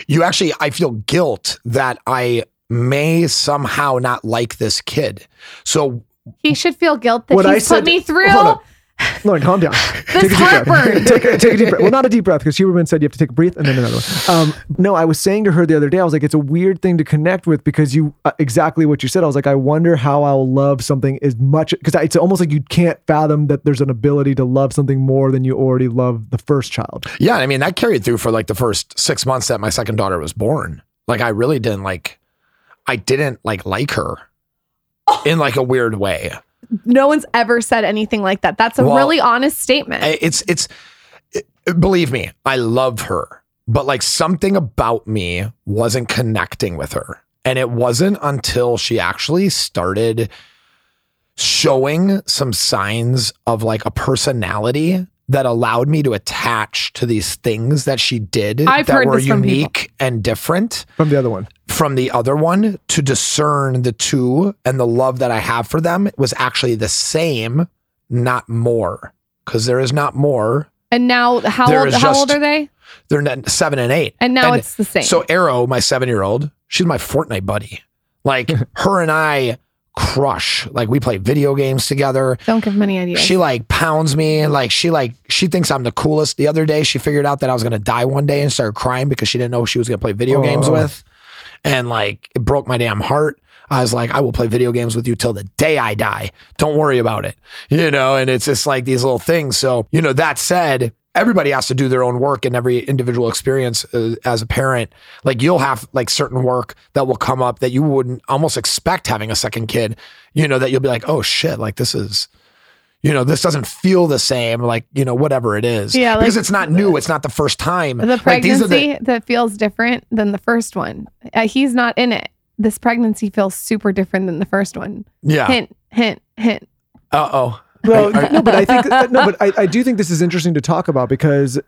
You actually, I feel guilt that I may somehow not like this kid. So
He should feel guilt that
What I
he's
said-
put me through.
Hold. Lauryn, calm down.
This
take a deep
heartburn.
breath. Take, a- take a deep breath. Well, not a deep breath because Huberman said you have to take a breath and then another one. Um, no, I was saying to her the other day, I was like, it's a weird thing to connect with because you uh, exactly what you said. I was like, I wonder how I'll love something as much because it's almost like you can't fathom that there's an ability to love something more than you already love the first child.
yeah, I mean that carried through for like the first six months that my second daughter was born. Like I really didn't like, I didn't like like her in like a weird way.
No one's ever said anything like that. That's a
Well,
really honest statement.
It's it's it- believe me, I love her, but like something about me wasn't connecting with her. And it wasn't until she actually started showing some signs of like a personality that allowed me to attach to these things that she did
I've
that
heard
were
this from people.
unique and different
From the other one.
from the other one to discern the two and the love that I have for them was actually the same, not more. Because there is not more.
and now, how
There
old? How
just-
old are they?
They're seven and eight.
And now it's the same.
So Arrow, my seven year old, she's my Fortnite buddy. Like her and I crush. Like we play video games together.
Don't give them any ideas.
She like pounds me. and Like she like she thinks I'm the coolest. The other day she figured out that I was gonna die one day and started crying because she didn't know who she was gonna play video oh. games
Oh.
with. And like it broke my damn heart. I was like, I will play video games with you till the day I die. Don't worry about it. You know, and it's just like these little things. So, you know, that said, everybody has to do their own work in every individual experience uh, as a parent. Like you'll have like certain work that will come up that you wouldn't almost expect having a second kid, you know, that you'll be like, oh shit, like this is, you know, this doesn't feel the same, like, you know, whatever it is.
Yeah, like-
because it's not new. It's not the first time.
the
Like, these are
pregnancy that feels different than the first one. Uh, he's not in it. This pregnancy feels super different than the first one.
yeah.
Hint, hint, hint.
Well, no, but I think no, but I, I do think this is interesting to talk about because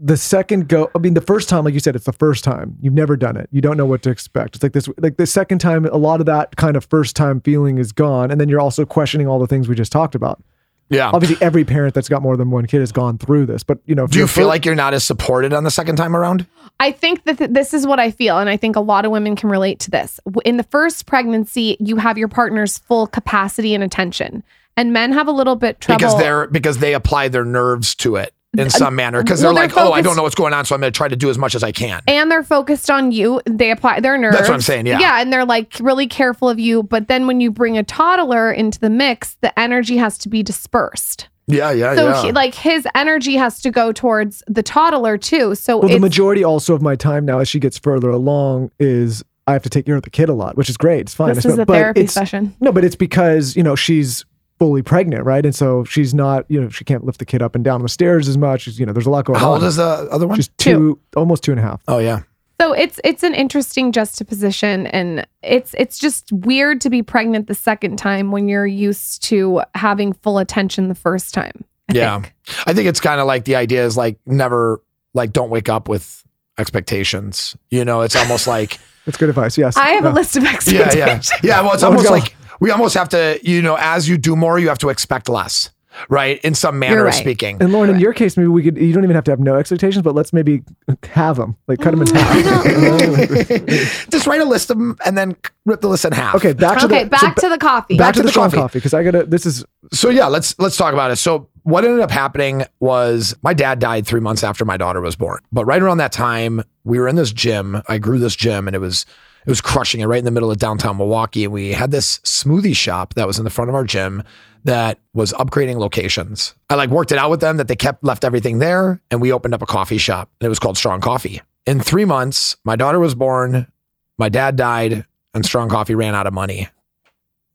the second go, I mean, the first time, like you said, it's the first time you've never done it. You don't know what to expect. It's like this, like the second time, a lot of that kind of first time feeling is gone, and then you're also questioning all the things we just talked about.
Yeah.
Obviously, every parent that's got more than one kid has gone through this, but you know,
Do you
for-
feel like you're not as supported on the second time around?
I think that th- this is what I feel, and I think a lot of women can relate to this. In the first pregnancy, you have your partner's full capacity and attention, and men have a little bit trouble.
Because they're because they apply their nerves to it in some manner. Because
well,
they're
they're
like, oh, I don't know what's going on, so I'm going to try to do as much as I can.
and they're focused on you. They apply their nerves.
That's what I'm saying, yeah.
Yeah. And they're like really careful of you. But then when you bring a toddler into the mix, the energy has to be dispersed.
Yeah, yeah,
So
yeah.
he, like his energy has to go towards the toddler too. So
well, the majority also of my time now, as she gets further along, is I have to take care of the kid a lot, which is great. It's fine.
this
It's
is a
but
therapy
it's-
session.
No, but it's because, you know, she's fully pregnant, right? And so she's not, you know, she can't lift the kid up and down the stairs as much. She's, you know, there's a lot going
How
on.
old is the other one?
She's two, almost two and a half.
oh, yeah.
So it's it's an interesting juxtaposition and it's it's just weird to be pregnant the second time when you're used to having full attention the first time. I
Yeah.
think.
I think it's kind of like the idea is like never, like, don't wake up with expectations. You know, it's almost like
That's good advice. Yes.
I have
Yeah.
a list of expectations.
yeah, yeah. Yeah. Well, it's
Let's
almost like we almost have to, you know, as you do more, you have to expect less, right? In some manner
You're
of speaking.
And Lauryn, in your case, maybe we could. You don't even have to have no expectations, but let's maybe have them, like cut them in half. Oh, oh.
Just write a list of them and then rip the list in half.
okay, back to
Okay,
the
back
so
to the coffee.
back, to,
to
the,
the
strong
coffee.
coffee because I gotta. This is
So yeah, let's let's talk about it. So what ended up happening was my dad died three months after my daughter was born. But right around that time, we were in this gym. I grew this gym, and it was it was crushing it right in the middle of downtown Milwaukee. And we had this smoothie shop that was in the front of our gym that was upgrading locations. I like worked it out with them that they kept left everything there, and we opened up a coffee shop, and it was called Strong Coffee. In three months, my daughter was born, my dad died, and Strong Coffee ran out of money.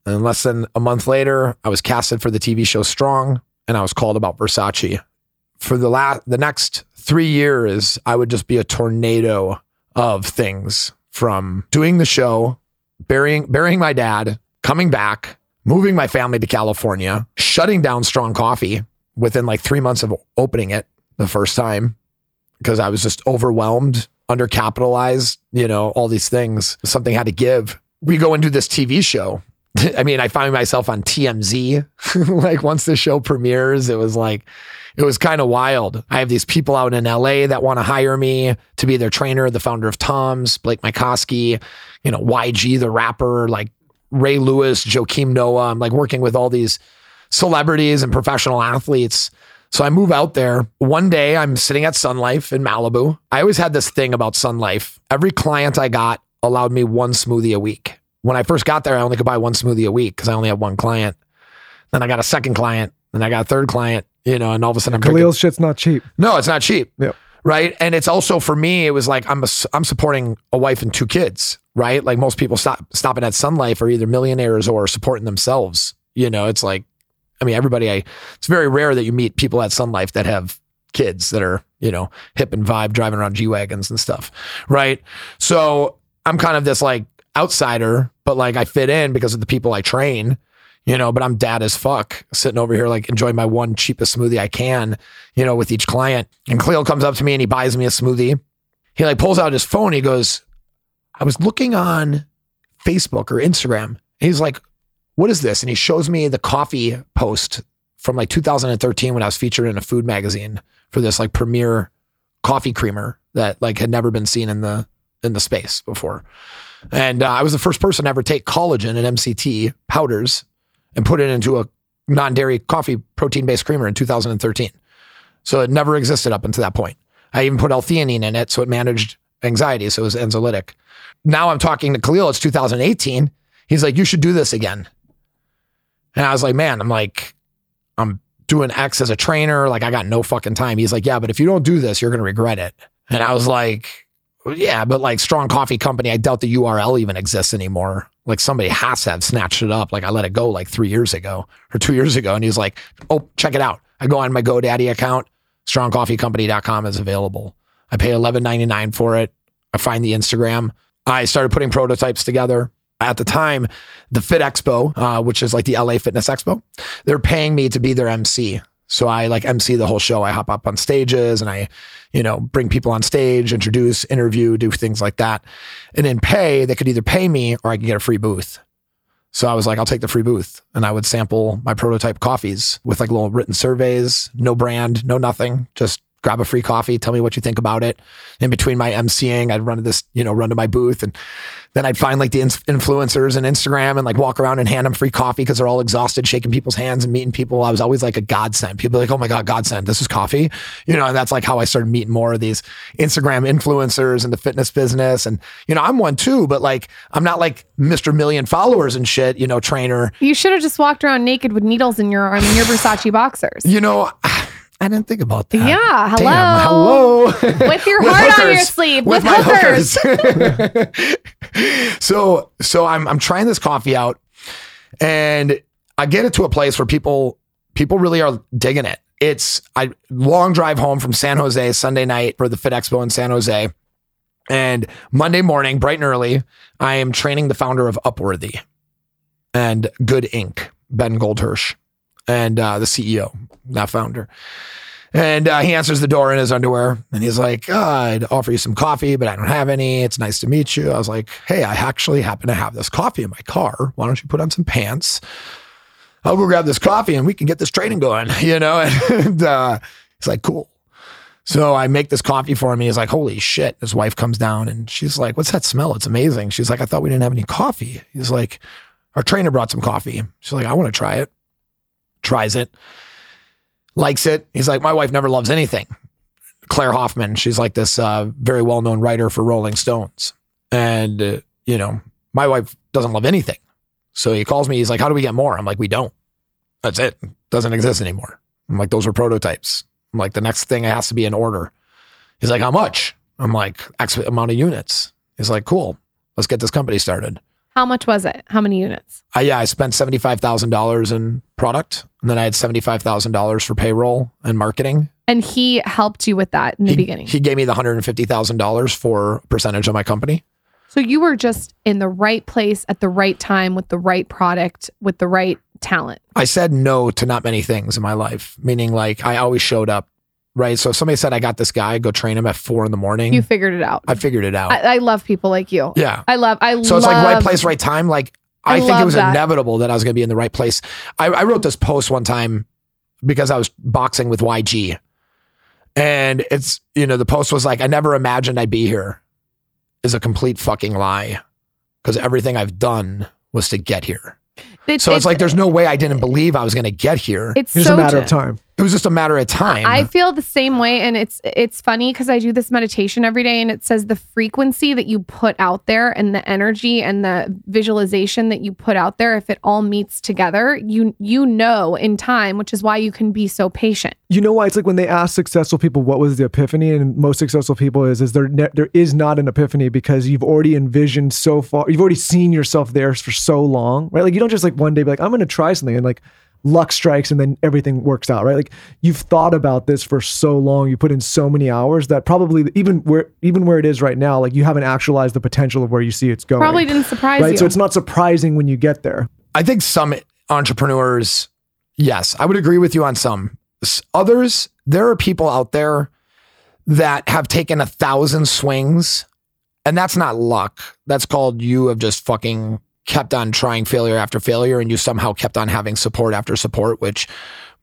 And less than a month later, I was casted for the TV show Strong, and I was called about Versace. For the last, the next three years, I would just be a tornado of things from doing the show, burying burying my dad, coming back, moving my family to California, shutting down Strong Coffee within like three months of opening it the first time because I was just overwhelmed, undercapitalized, you know, all these things. Something had to give. We go and do this TV show. I mean, I find myself on TMZ. like once the show premieres, it was like, it was kind of wild. I have these people out in LA that want to hire me to be their trainer, the founder of Tom's, Blake Mycoskie, you know, YG, the rapper, like Ray Lewis, Joakim Noah. I'm like working with all these celebrities and professional athletes. So I move out there. One day I'm sitting at Sun Life in Malibu. I always had this thing about Sun Life. Every client I got allowed me one smoothie a week. When I first got there, I only could buy one smoothie a week because I only had one client. Then I got a second client, then I got a third client, you know, and all of a sudden I'm drinking-
Khalil's shit's not cheap.
no, it's not cheap.
Yep.
Right. And it's also for me, it was like I'm a, I'm supporting a wife and two kids, right? Like most people stop stopping at Sun Life are either millionaires or supporting themselves. You know, it's like, I mean, everybody I it's very rare that you meet people at Sun Life that have kids that are, you know, hip and vibe driving around G Wagons and stuff. Right. So I'm kind of this like outsider, but like I fit in because of the people I train you know, but I'm dad as fuck sitting over here, like enjoying my one cheapest smoothie I can, you know, with each client. And Khalil comes up to me and he buys me a smoothie. He like pulls out his phone. He goes, I was looking on Facebook or Instagram. He's like, what is this? And he shows me the coffee post from like 2013 when I was featured in a food magazine for this like premier coffee creamer that like had never been seen in the in the space before. And uh, I was the first person to ever take collagen and MCT powders and put it into a non-dairy coffee protein-based creamer in 2013. So it never existed up until that point. I even put L-theanine in it, so it managed anxiety. So it was anxiolytic. Now I'm talking to Khalil. It's 2018. He's like, "You should do this again." And I was like, "Man, I'm like, I'm doing X as a trainer. Like, I got no fucking time." He's like, "Yeah, but if you don't do this, you're gonna regret it." And I was like, yeah, but like Strong Coffee Company, I doubt the URL even exists anymore. Like somebody has to have snatched it up. Like I let it go like three years ago or two years ago. And he's like, oh, check it out. I go on my GoDaddy account, strongcoffeecompany.com is available. I pay $11.99 for it. I find the Instagram. I started putting prototypes together. At the time, the Fit Expo, uh, which is like the LA Fitness Expo, they're paying me to be their MC. So I like MC the whole show. I hop up on stages and I, you know, bring people on stage, introduce, interview, do things like that. And in pay, they could either pay me or I could get a free booth. So I was like, I'll take the free booth. And I would sample my prototype coffees with like little written surveys, no brand, no nothing, just grab a free coffee, tell me what you think about it. In between my MCing, I'd run to this, you know, run to my booth and then I'd find like the ins- influencers and Instagram and like walk around and hand them free coffee because they're all exhausted, shaking people's hands and meeting people. I was always like a godsend. People like, oh my God, godsend, this is coffee. You know, and that's like how I started meeting more of these Instagram influencers in the fitness business. And, you know, I'm one too, but like, I'm not like Mr. Million followers and shit, you know, trainer.
You should have just walked around naked with needles in your arm in your Versace boxers.
You know, I didn't think about that.
Yeah, hello.
Damn, hello.
With your
With
heart on your sleeve.
With
With, hookers.
hookers. so so I'm I'm trying this coffee out and I get it to a place where people people really are digging it. It's I long drive home from San Jose Sunday night for the Fit Expo in San Jose. And Monday morning, bright and early, I am training the founder of Upworthy and Good Inc., Ben Goldhirsh, and uh, the CEO, not founder. And uh, he answers the door in his underwear and he's like, oh, I'd offer you some coffee, but I don't have any. It's nice to meet you. I was like, hey, I actually happen to have this coffee in my car. Why don't you put on some pants? I'll go grab this coffee and we can get this training going, you know? And uh, he's like, cool. So I make this coffee for him. He's like, holy shit. His wife comes down and she's like, what's that smell? It's amazing. She's like, I thought we didn't have any coffee. He's like, our trainer brought some coffee. She's like, I want to try it. Tries it likes it. He's like, my wife never loves anything. Claire Hoffman, she's like this uh, very well known writer for Rolling Stones. And, uh, you know, my wife doesn't love anything. So he calls me. He's like, how do we get more? I'm like, we don't. That's it. Doesn't exist anymore. I'm like, those are prototypes. I'm like, the next thing has to be an order. He's like, how much? I'm like, X amount of units. He's like, cool. Let's get this company started.
How much was it? How many units?
Uh, yeah, I spent seventy-five thousand dollars in product, and then I had seventy-five thousand dollars for payroll and marketing.
And he helped you with that in the
he,
beginning.
He gave me the hundred and fifty thousand dollars for percentage of my company.
so you were just in the right place at the right time with the right product with the right talent.
I said no to not many things in my life, meaning like I always showed up. Right. So if somebody said I got this guy, go train him at four in the morning.
You figured it out.
I figured it out.
I, I love people like you.
yeah.
I love. I
So
love,
it's like right place, right time. Like
I
I, think it was
that.
inevitable that I was going to be in the right place. I, I wrote this post one time because I was boxing with YG, and it's you know the post was like I never imagined I'd be here, is a complete fucking lie, because everything I've done was to get here.
It's,
So it's, like there's no way I didn't believe I was going to get here.
it's
It's
so
a matter
true.
of time.
It was just a matter of time.
I feel the same way, and it's it's funny because I do this meditation every day, and it says the frequency that you put out there, and the energy and the visualization that you put out there, if it all meets together, you you know in time, which is why you can be so patient.
You know why it's like when they ask successful people what was the epiphany, and most successful people is is there ne- there is not an epiphany because you've already envisioned so far, you've already seen yourself there for so long, right? Like you don't just like one day be like I'm going to try something and like luck strikes and then everything works out, right? Like you've thought about this for so long, you put in so many hours that probably even where even where it is right now, like you haven't actualized the potential of where you see it's going.
Probably didn't surprise
right?
you.
So it's not surprising when you get there.
I think some entrepreneurs, yes, I would agree with you on some. Others, there are people out there that have taken a thousand swings, and that's not luck. That's called you have just fucking kept on trying failure after failure, and you somehow kept on having support after support, which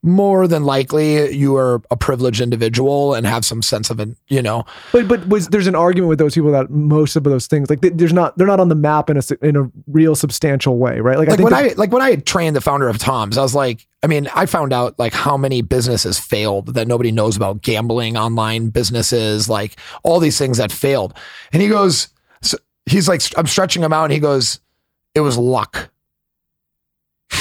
more than likely you are a privileged individual and have some sense of it, you know.
But but was there's an argument with those people that most of those things like they, there's not they're not on the map in a in a real substantial way, right? Like, I
like
think
when
that-
I like when I trained the founder of Tom's, I was like, I mean, I found out like how many businesses failed that nobody knows about gambling, online businesses, like all these things that failed. And he goes, so he's like, I'm stretching him out, and he goes, it was luck.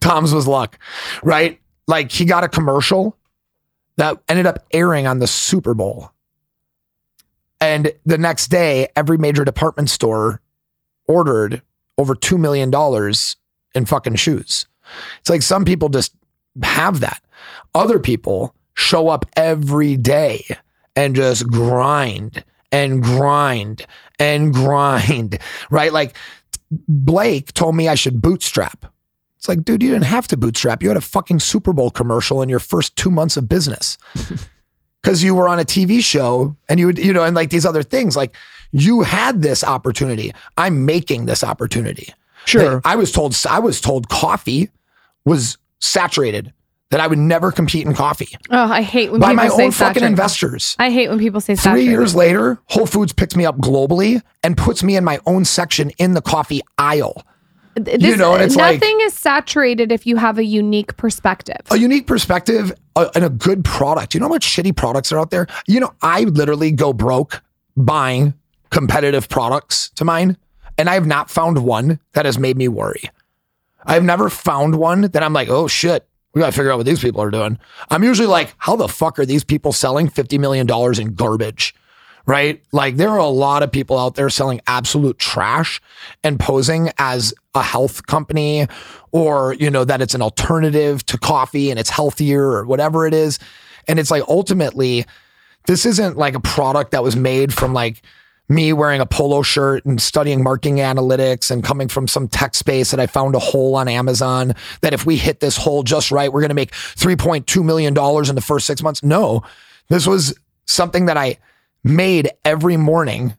Tom's was luck, right? Like he got a commercial that ended up airing on the Super Bowl. And the next day, every major department store ordered over $2 million in fucking shoes. It's like some people just have that. Other people show up every day and just grind and grind and grind, right? Like Blake told me I should bootstrap. It's like, dude, you didn't have to bootstrap. You had a fucking Super Bowl commercial in your first two months of business because you were on a TV show and you would, you know, and like these other things. Like you had this opportunity. I'm making this opportunity.
Sure.
I was told I was told coffee was saturated. That I would never compete in coffee
oh, I hate when people say that.
by
people
my
say
own fucking
saturated.
investors.
I hate when people say
Three
saturated.
years later, Whole Foods picks me up globally and puts me in my own section in the coffee aisle.
This,
you know, and it's like-
nothing is saturated if you have a unique perspective.
a unique perspective uh, and a good product. You know how much shitty products are out there? You know, I literally go broke buying competitive products to mine, and I have not found one that has made me worry. I've never found one that I'm like, oh shit, we got to figure out what these people are doing. I'm usually like, how the fuck are these people selling $50 million in garbage? Right? Like, there are a lot of people out there selling absolute trash and posing as a health company or, you know, that it's an alternative to coffee and it's healthier or whatever it is. And it's like, ultimately, this isn't like a product that was made from like me wearing a polo shirt and studying marketing analytics and coming from some tech space that I found a hole on Amazon that if we hit this hole just right, we're going to make $3.2 million in the first six months. No, this was something that I made every morning.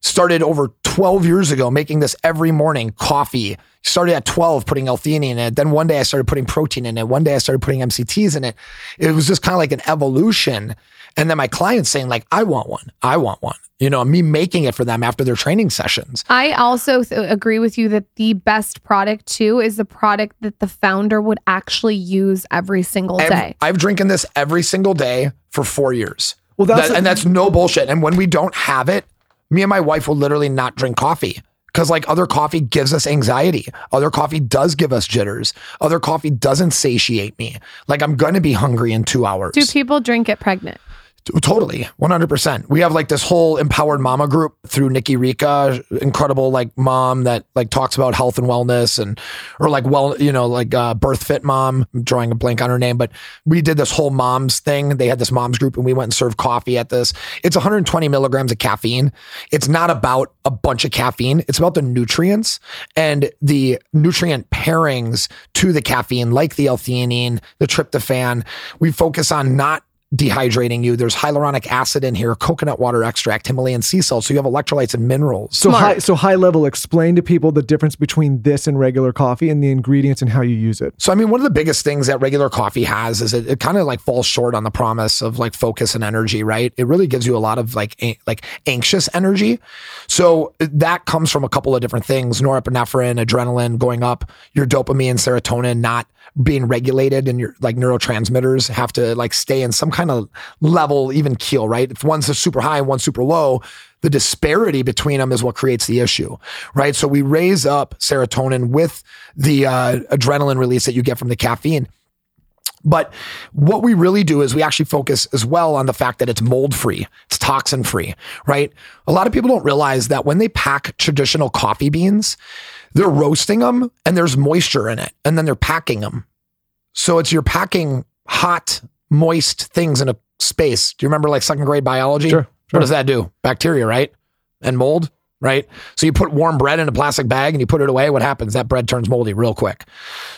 Started over 12 years ago making this every morning coffee. Started at 12 putting L-theanine in it. Then one day I started putting protein in it. One day I started putting MCTs in it. It was just kind of like an evolution. And then my clients saying like, I want one. I want one. You know, me making it for them after their training sessions.
I also th- agree with you that the best product too is the product that the founder would actually use every single day.
I've drinking this every single day for four years.
Well, that's
That- and that's no bullshit. And when we don't have it, me and my wife will literally not drink coffee because like other coffee gives us anxiety. Other coffee does give us jitters. Other coffee doesn't satiate me. Like I'm gonna be hungry in two hours.
Do people drink it pregnant?
Totally, 100%. We have like this whole empowered mama group through Nikki Rika, incredible like mom that like talks about health and wellness and, or like, well, you know, like uh, birth fit mom, I'm drawing a blank on her name, but we did this whole moms thing. They had this moms group and we went and served coffee at this. It's 120 milligrams of caffeine. It's not about a bunch of caffeine. It's about the nutrients and the nutrient pairings to the caffeine, like the L-theanine, the tryptophan. We focus on not dehydrating you. There's hyaluronic acid in here, coconut water extract, Himalayan sea salt. So you have electrolytes and minerals.
So
Smart.
high, so high level. Explain to people the difference between this and regular coffee and the ingredients and how you use it.
So I mean, one of the biggest things that regular coffee has is it, it kind of like falls short on the promise of like focus and energy, right? It really gives you a lot of like a, like anxious energy. So that comes from a couple of different things: norepinephrine, adrenaline going up, your dopamine, serotonin not being regulated, and your like neurotransmitters have to like stay in some kind of level, even keel, right? If one's super high and one's super low, the disparity between them is what creates the issue, right? So we raise up serotonin with the uh, adrenaline release that you get from the caffeine. But what we really do is we actually focus as well on the fact that it's mold free, it's toxin free, right? A lot of people don't realize that when they pack traditional coffee beans, they're roasting them and there's moisture in it, and then they're packing them. So it's you're packing hot, moist things in a space. Do you remember like second grade biology?
Sure,
What does that do? Bacteria, right? And mold, right? So you put warm bread in a plastic bag and you put it away. What happens? That bread turns moldy real quick.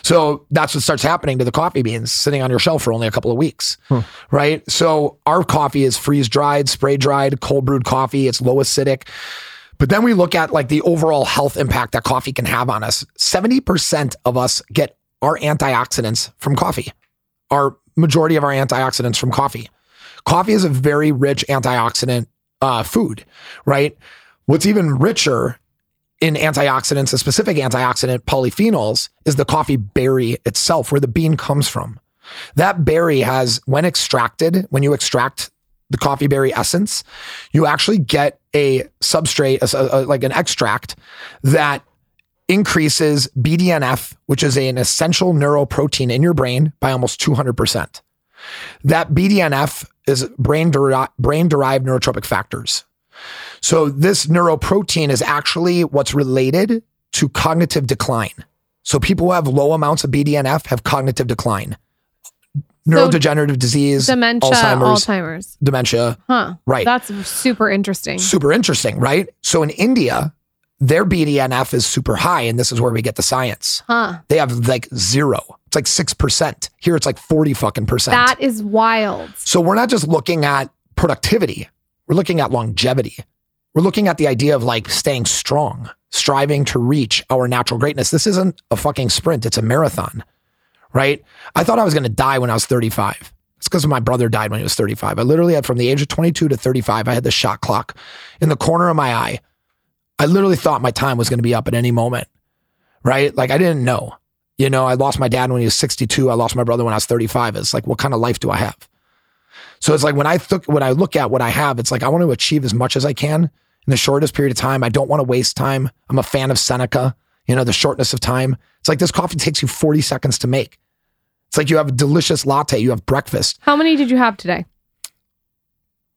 So that's what starts happening to the coffee beans sitting on your shelf for only a couple of weeks, hmm. right? So our coffee is freeze dried, spray dried, cold brewed coffee. It's low acidic. But then we look at like the overall health impact that coffee can have on us. 70% of us get our antioxidants from coffee. Our majority of our antioxidants from coffee. Coffee is a very rich antioxidant uh, food, right? What's even richer in antioxidants, a specific antioxidant, polyphenols, is the coffee berry itself, where the bean comes from. That berry has, when extracted, when you extract the coffee berry essence, you actually get a substrate, a- a- like an extract that increases BDNF, which is an essential neuroprotein in your brain, by almost 200%. That BDNF is brain, deri- brain derived neurotrophic factors. So this neuroprotein is actually what's related to cognitive decline. So people who have low amounts of BDNF have cognitive decline. Neurodegenerative disease,
Dementia,
Alzheimer's,
Alzheimer's.
dementia.
Huh.
Right.
That's super interesting.
Super interesting, right? So in India, their BDNF is super high, and this is where we get the science.
Huh.
They have like zero. It's like six percent. Here it's like forty fucking percent.
That is wild.
So we're not just looking at productivity, we're looking at longevity. We're looking at the idea of like staying strong, striving to reach our natural greatness. This isn't a fucking sprint, it's a marathon, right? I thought I was going to die when I was 35. It's because my brother died when he was 35. I literally had from the age of 22 to 35, I had the shot clock in the corner of my eye. I literally thought my time was going to be up at any moment, right? Like I didn't know. You know, I lost my dad when he was 62. I lost my brother when I was 35. It's like, what kind of life do I have? So it's like when I th- when I look at what I have, it's like I want to achieve as much as I can in the shortest period of time. I don't want to waste time. I'm a fan of Seneca, you know, the shortness of time. It's like this coffee takes you 40 seconds to make. It's like you have a delicious latte, you have breakfast.
How many did you have today?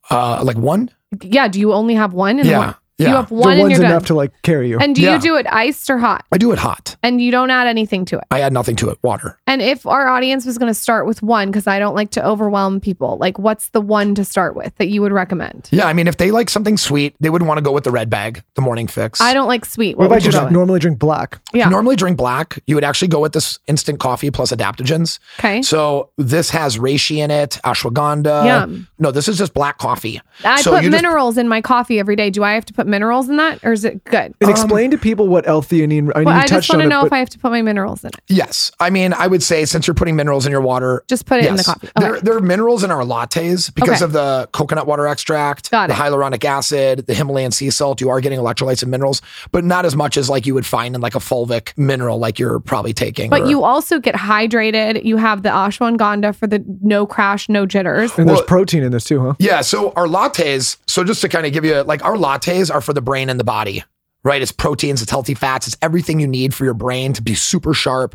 Uh like one?
Yeah. Do you only have one? In the
Yeah.
morning?
Yeah.
You have one and
one's
you're done.
enough to like carry you.
and do
Yeah.
you do it iced or hot?
I do it hot.
And you don't add anything to it.
I add nothing to it. Water.
And if our audience was going to start with one, because I don't like to overwhelm people, like what's the one to start with that you would recommend?
Yeah, I mean, if they like something sweet, they would want to go with the red bag, the morning fix.
I don't like sweet.
what
What
if I
you
just
go
normally drink black?
Yeah.
Normally drink black. You would actually go with this instant coffee plus adaptogens.
Okay.
So this has reishi in it, ashwagandha.
Yum.
No, this is just black coffee.
I
so
put
you just-
minerals in my coffee every day. Do I have to put minerals in that or is it good?
And explain to people what L-theanine. I mean,
Well, I just want to know
but
if I have to put my minerals in it.
Yes. I mean, I would say since you're putting minerals in your water,
Just put it in the
yes.
coffee.
There,
Okay.
there are minerals in our lattes because
Okay.
of the coconut water extract,
Got
the
it.
hyaluronic acid, the Himalayan sea salt. You are getting electrolytes and minerals, but not as much as like you would find in like a fulvic mineral, like you're probably taking.
But
or-
you also get hydrated. You have the ashwagandha for the no crash, no jitters.
and there's
Well-
protein in this too, huh?
Yeah. So our lattes, so just to kind of give you like our lattes are for the brain and the body, right? It's proteins, it's healthy fats, it's everything you need for your brain to be super sharp,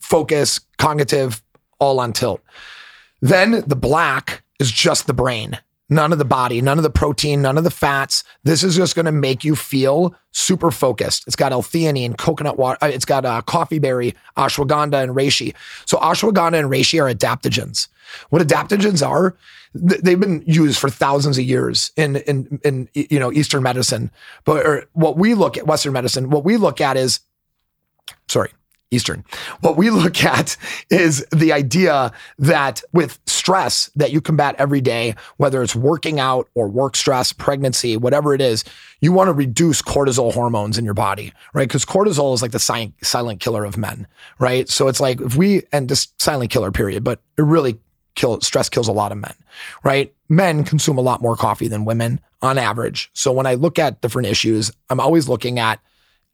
focus, cognitive, all on tilt. Then the black is just the brain, none of the body, none of the protein, none of the fats. This is just going to make you feel super focused. It's got L-theanine, coconut water. uh, It's got uh, coffee berry, ashwagandha, and reishi. So ashwagandha and reishi are adaptogens. What adaptogens are? th- They've been used for thousands of years in in in you know Eastern medicine, but what we look at Western medicine, what we look at is sorry, Eastern. What we look at is the idea that with stress that you combat every day, whether it's working out or work stress, pregnancy, whatever it is, you want to reduce cortisol hormones in your body, right? Because cortisol is like the silent, killer of men, right? So it's like if we, and just silent killer period, but it really kill stress kills a lot of men, right? Men consume a lot more coffee than women on average. So when I look at different issues, I'm always looking at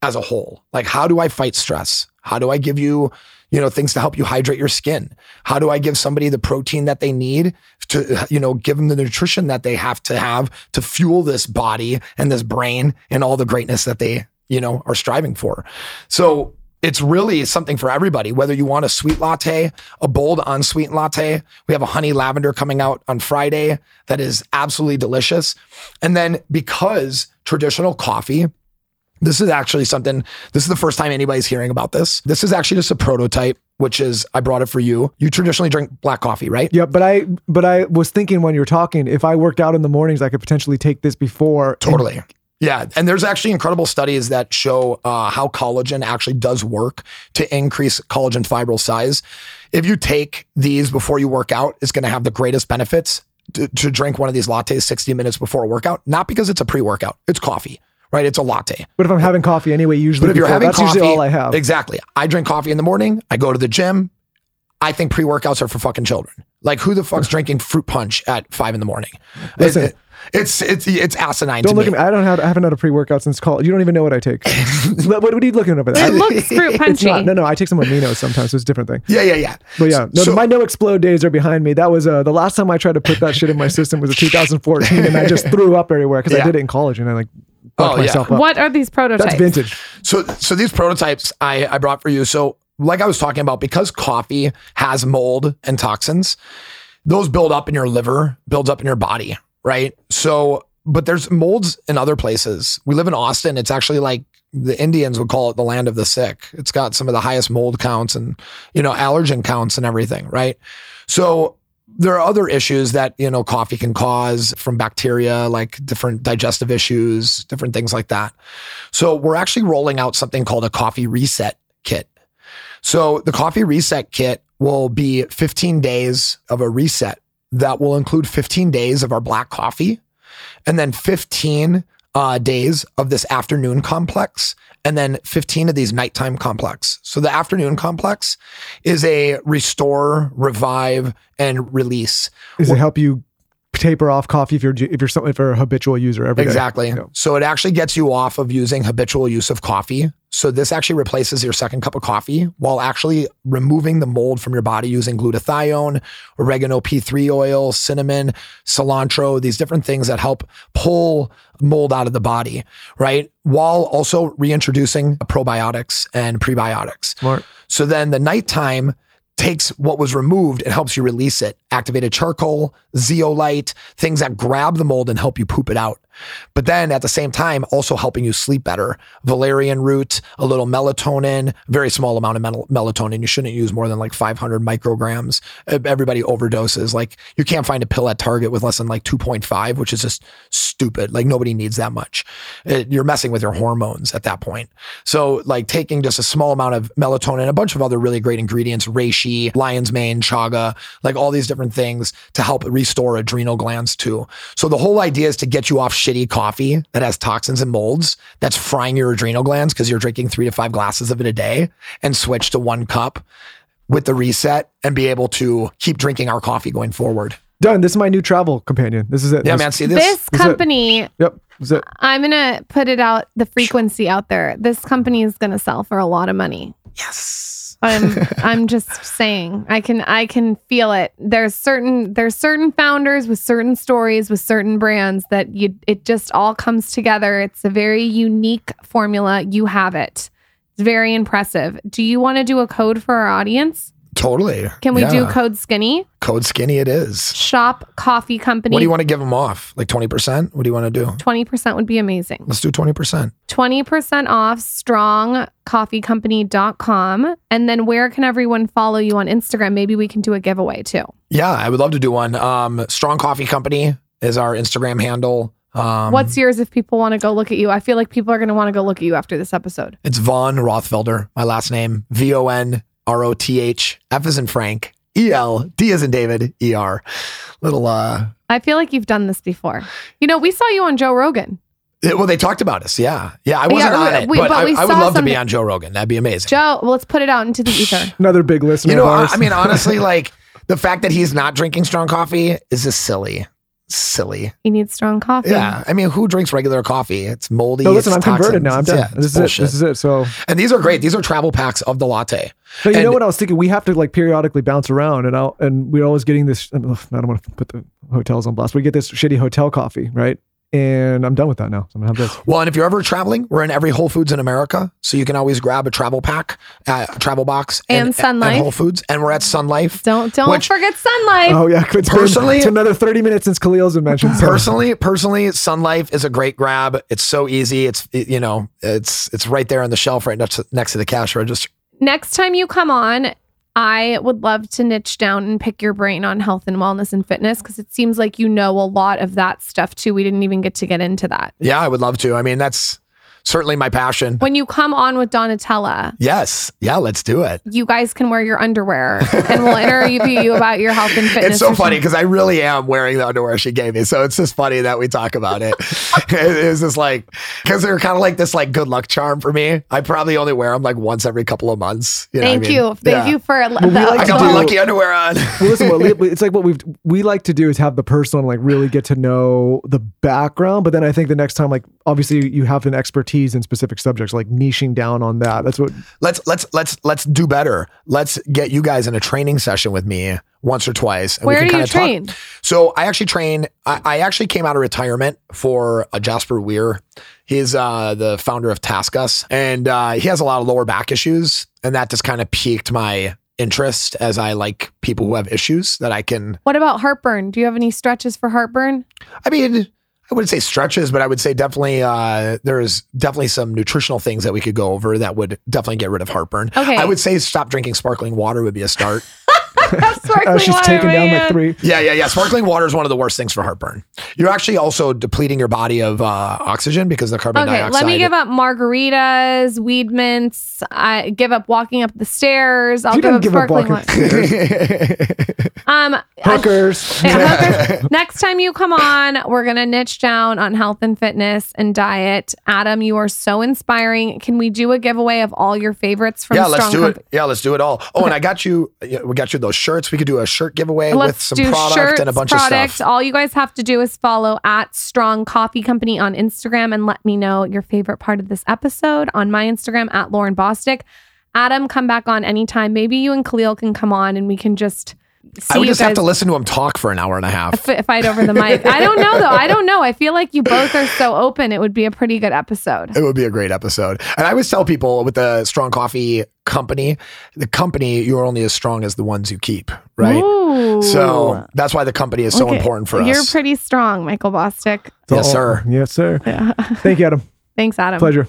as a whole. Like, how do I fight stress? How do I give you, you know, things to help you hydrate your skin? How do I give somebody the protein that they need to, you know, give them the nutrition that they have to have to fuel this body and this brain and all the greatness that they, you know, are striving for? So it's really something for everybody, whether you want a sweet latte, a bold unsweetened latte. We have a honey lavender coming out on Friday that is absolutely delicious. And then because traditional coffee, this is actually something, this is the first time anybody's hearing about this. This is actually just a prototype, which is, I brought it for you. You traditionally drink black coffee, right?
Yeah, but I but I was thinking when you were talking, if I worked out in the mornings, I could potentially take this before. and-
Totally. Yeah. And there's actually incredible studies that show uh, how collagen actually does work to increase collagen fibril size. If you take these before you work out, it's going to have the greatest benefits to, to drink one of these lattes 60 minutes before a workout, not because it's a pre workout, it's coffee, right? It's a latte.
but if I'm having coffee anyway, usually
But if you're
before,
having
that's
coffee,
usually all I have.
Exactly. I drink coffee in the morning. I go to the gym. I think pre workouts are for fucking children. Like who the fuck's drinking fruit punch at five in the morning?
Listen.
It- it's it's it's asinine.
Don't
to
look
me.
at me. I don't have. I haven't had a pre workout since college. You don't even know what I take. what, what are you looking over there?
It looks fruit
it's
punchy.
not. No, no. I take some aminos sometimes. So it's a different thing.
Yeah, yeah, yeah.
But yeah, no,
So-
my NO-Xplode days are behind me. That was uh, the last time I tried to put that shit in my system was in 2014, and I just threw up everywhere because I did it in college, and I like
Oh,
fucked
yeah.
up.
What are these prototypes?
That's vintage.
So so these prototypes I I brought for you. So like I was talking about, because coffee has mold and toxins, those build up in your liver, builds up in your body, right? So but there's molds in other places. We live in Austin. It's actually like the Indians would call it the land of the sick. It's got some of the highest mold counts and you know allergen counts and everything, right? So there are other issues that you know coffee can cause from bacteria like different digestive issues different things like that. So we're actually rolling out something called a coffee reset kit. So the coffee reset kit will be 15 days of a reset that will include 15 days of our black coffee and then 15 uh, days of this afternoon complex and then 15 of these nighttime complex. So the afternoon complex is a restore, revive, and release.
Does it help you taper off coffee if you're if you're some, if you're a habitual user every day?
Exactly.
Yeah.
So it actually gets you off of using habitual use of coffee. So this actually replaces your second cup of coffee while actually removing the mold from your body using glutathione, oregano P3 oil, cinnamon, cilantro, these different things that help pull mold out of the body, right? While also reintroducing probiotics and prebiotics.
Smart.
So then the nighttime takes what was removed and helps you release it. Activated charcoal, zeolite, things that grab the mold and help you poop it out. But then at the same time, also helping you sleep better. Valerian root, a little melatonin, very small amount of mel- melatonin. You shouldn't use more than like 500 micrograms. Everybody overdoses. Like you can't find a pill at Target with less than like 2.5, which is just stupid. Like nobody needs that much. It- you're messing with your hormones at that point. So like taking just a small amount of melatonin, a bunch of other really great ingredients, reishi, lion's mane, chaga, like all these different things to help restore adrenal glands too. So the whole idea is to get you off shitty coffee that has toxins and molds that's frying your adrenal glands because you're drinking three to five glasses of it a day and switch to one cup with the reset and be able to keep drinking our coffee going forward.
Done. This is my new travel companion. This is it.
Yeah,
This-
man. See
This,
this?
Is it-
company,
Yep. This is it.
I'm going to put it out the frequency out there. This company is going to sell for a lot of money.
Yes.
I'm I'm just saying. I can I can feel it. There's certain there's certain founders with certain stories with certain brands that you it just all comes together. It's a very unique formula. You have it. It's very impressive. Do you want to do a code for our audience?
Totally.
Can we do code skinny?
code skinny? It is.
Shop coffee company.
What do you want to give them off? Like 20%? What do you want to do?
20% would be amazing.
Let's do 20%.
20% off strongcoffeecompany.com. And then where can everyone follow you on Instagram? Maybe we can do a giveaway too.
Yeah, I would love to do one. Um, Strong Coffee Company is our Instagram handle. Um,
What's yours if people want to go look at you? I feel like people are going to want to go look at you after this episode.
It's Von Rothfelder, my last name. V O N R O T H. F is in Frank. E L D is in David. E R. Little uh
I feel like you've done this before. You know, we saw you on Joe Rogan.
it- well, they talked about us. Yeah. Yeah. I wasn't
Yeah,
on it,
we-
but,
but
I,
we
I would
saw
love to be on Joe Rogan. That'd be amazing.
Joe, well, let's put it out into the ether.
Another big listener.
you know,
of
I. I mean, honestly, like the fact that he's not drinking strong coffee is just silly. Silly.
You need strong coffee.
Yeah. I mean, who drinks regular coffee? It's moldy.
no, listen, I'm
it's
converted now. I'm done.
Yeah,
this
it's
is it. This is it. So,
And these are great. These are travel packs of the latte.
no, you know what I was thinking? We have to like periodically bounce around, and I'll, and we're always getting this. I don't want to put the hotels on blast. We get this shitty hotel coffee, right? And I'm done with that now. So I'm gonna have this.
Well, and if you're ever traveling, we're in every Whole Foods in America, so you can always grab a travel pack, uh, travel box,
And Sun Life.
and Whole Foods, and we're at Sun Life.
Don't don't
Which-
forget sunlight.
Oh yeah, it's
Personally-
been, it's another 30 minutes since Khalil's been mentioned. so-
Personally, personally, Sun Life is a great grab. It's so easy. It's it- you know, it's it's right there on the shelf, right next to, next to the cash register.
Next time you come on, I would love to niche down and pick your brain on health and wellness and fitness because it seems like you know a lot of that stuff too. We didn't even get to get into that.
Yeah, I would love to. I mean, that's certainly my passion.
When you come on with Donatella,
Yes, yeah, let's do it.
you guys can wear your underwear and we'll interview you about your health and fitness.
It's so funny because I really am wearing the underwear she gave me. So it's just funny that we talk about it. it's just like because they're kind of like this like good luck charm for me. I probably only wear them like once every couple of months. You know what I
Thank
mean?
you. Thank
Yeah.
you for the,
like
I
to
got
do-
my lucky underwear on.
well, listen, what, we- it's like what we've we like to do is have the personal like really get to know the background, but then I think the next time, like obviously you have an expertise in specific subjects, like niching down on that. That's what
let's let's let's let's do better. Let's get you guys in a training session with me once or twice. and we
Where
can
do you
kinda talk-
train?
So I actually train. I, I actually came out of retirement for uh, Jaspar Weir. He's uh, the founder of TaskUs, and uh, he has a lot of lower back issues, and that just kind of piqued my interest as I like people who have issues that I can.
What about heartburn? Do you have any stretches for heartburn?
I mean. I wouldn't say stretches, but I would say definitely uh, there's definitely some nutritional things that we could go over that would definitely get rid of heartburn.
Okay.
I would say stop drinking sparkling water would be a start.
Sparkling
uh, she's
water,
taken down like three.
Yeah, yeah, yeah. Sparkling water is one of the worst things for heartburn. You're actually also depleting your body of uh, oxygen because the carbon
Okay,
dioxide.
let me give up margaritas, weed mints. I give up walking up the stairs. I'll
You
give
didn't
up
give up
sparkling
walking.
water. Um,
Hookers.
Yeah, hookers. Next time you come on, we're going to niche down on health and fitness and diet. Adam, you are so inspiring. Can we do a giveaway of all your favorites from
yeah, let's do
Comp-
it. Yeah, let's do it all. Oh, and I got you. We got you those shirts. We could do a shirt giveaway with some product
shirts,
and a bunch
product.
of stuff.
All you guys have to do is follow at Strong Coffee Company on Instagram and let me know your favorite part of this episode on my Instagram at Lauryn Bosstick. Adam, come back on anytime. Maybe you and Khalil can come on and we can just
I would just have to listen to him talk for an hour and a half.
f- fight over the mic. I don't know though. I don't know. I feel like you both are so open. It would be a pretty good episode.
It would be a great episode. And I always tell people with the Strong Coffee company, the company, you're only as strong as the ones you keep, right?
Ooh.
So that's why the company is so
Okay.
important for us.
You're pretty strong, Michael Bosstick.
Yes, sir.
Yes, sir.
Yeah.
Thank you, Adam.
Thanks, Adam.
Pleasure.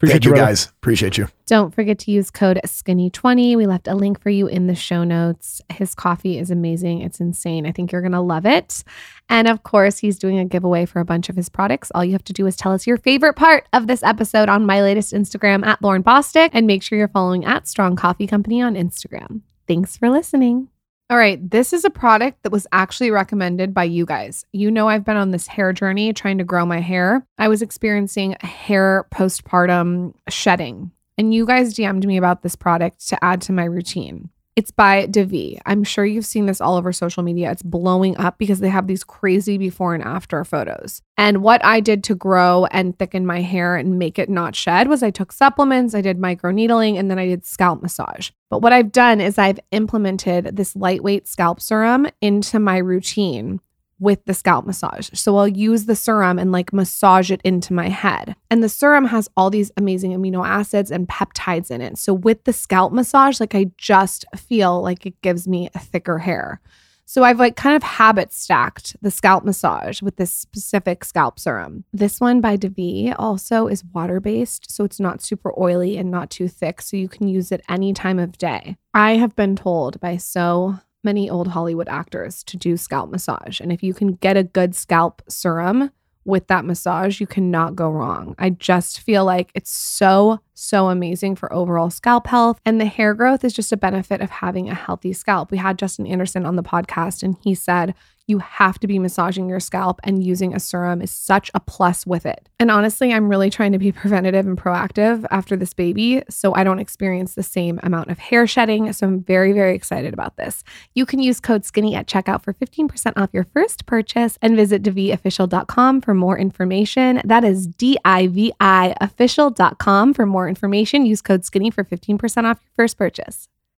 Appreciate
Thank you
brother.
guys. Appreciate you.
Don't forget to use code skinny20. We left a link for you in the show notes. His coffee is amazing. It's insane. I think you're going to love it. And of course, he's doing a giveaway for a bunch of his products. All you have to do is tell us your favorite part of this episode on my latest Instagram at Lauryn Bosstick and make sure you're following at Strong Coffee Company on Instagram. Thanks for listening. All right, this is a product that was actually recommended by you guys. You know, I've been on this hair journey trying to grow my hair. I was experiencing hair postpartum shedding, and you guys DM'd me about this product to add to my routine. It's by Divi. I'm sure you've seen this all over social media. It's blowing up because they have these crazy before and after photos. And what I did to grow and thicken my hair and make it not shed was I took supplements, I did microneedling, and then I did scalp massage. But what I've done is I've implemented this lightweight scalp serum into my routine with the scalp massage. So I'll use the serum and like massage it into my head. And the serum has all these amazing amino acids and peptides in it. So with the scalp massage, like I just feel like it gives me a thicker hair. So I've like kind of habit stacked the scalp massage with this specific scalp serum. This one by Divi also is water based, so it's not super oily and not too thick, so you can use it any time of day. I have been told by so many old Hollywood actors to do scalp massage, and if you can get a good scalp serum with that massage, you cannot go wrong. I just feel like it's so, so amazing for overall scalp health. And the hair growth is just a benefit of having a healthy scalp. We had Justin Anderson on the podcast, and he said, you have to be massaging your scalp and using a serum is such a plus with it. And honestly, I'm really trying to be preventative and proactive after this baby so I don't experience the same amount of hair shedding. So I'm very, very excited about this. You can use code SKINNY at checkout for 15% off your first purchase and visit diviofficial.com for more information. That is D I V I official.com for more information. Use code SKINNY for 15% off your first purchase.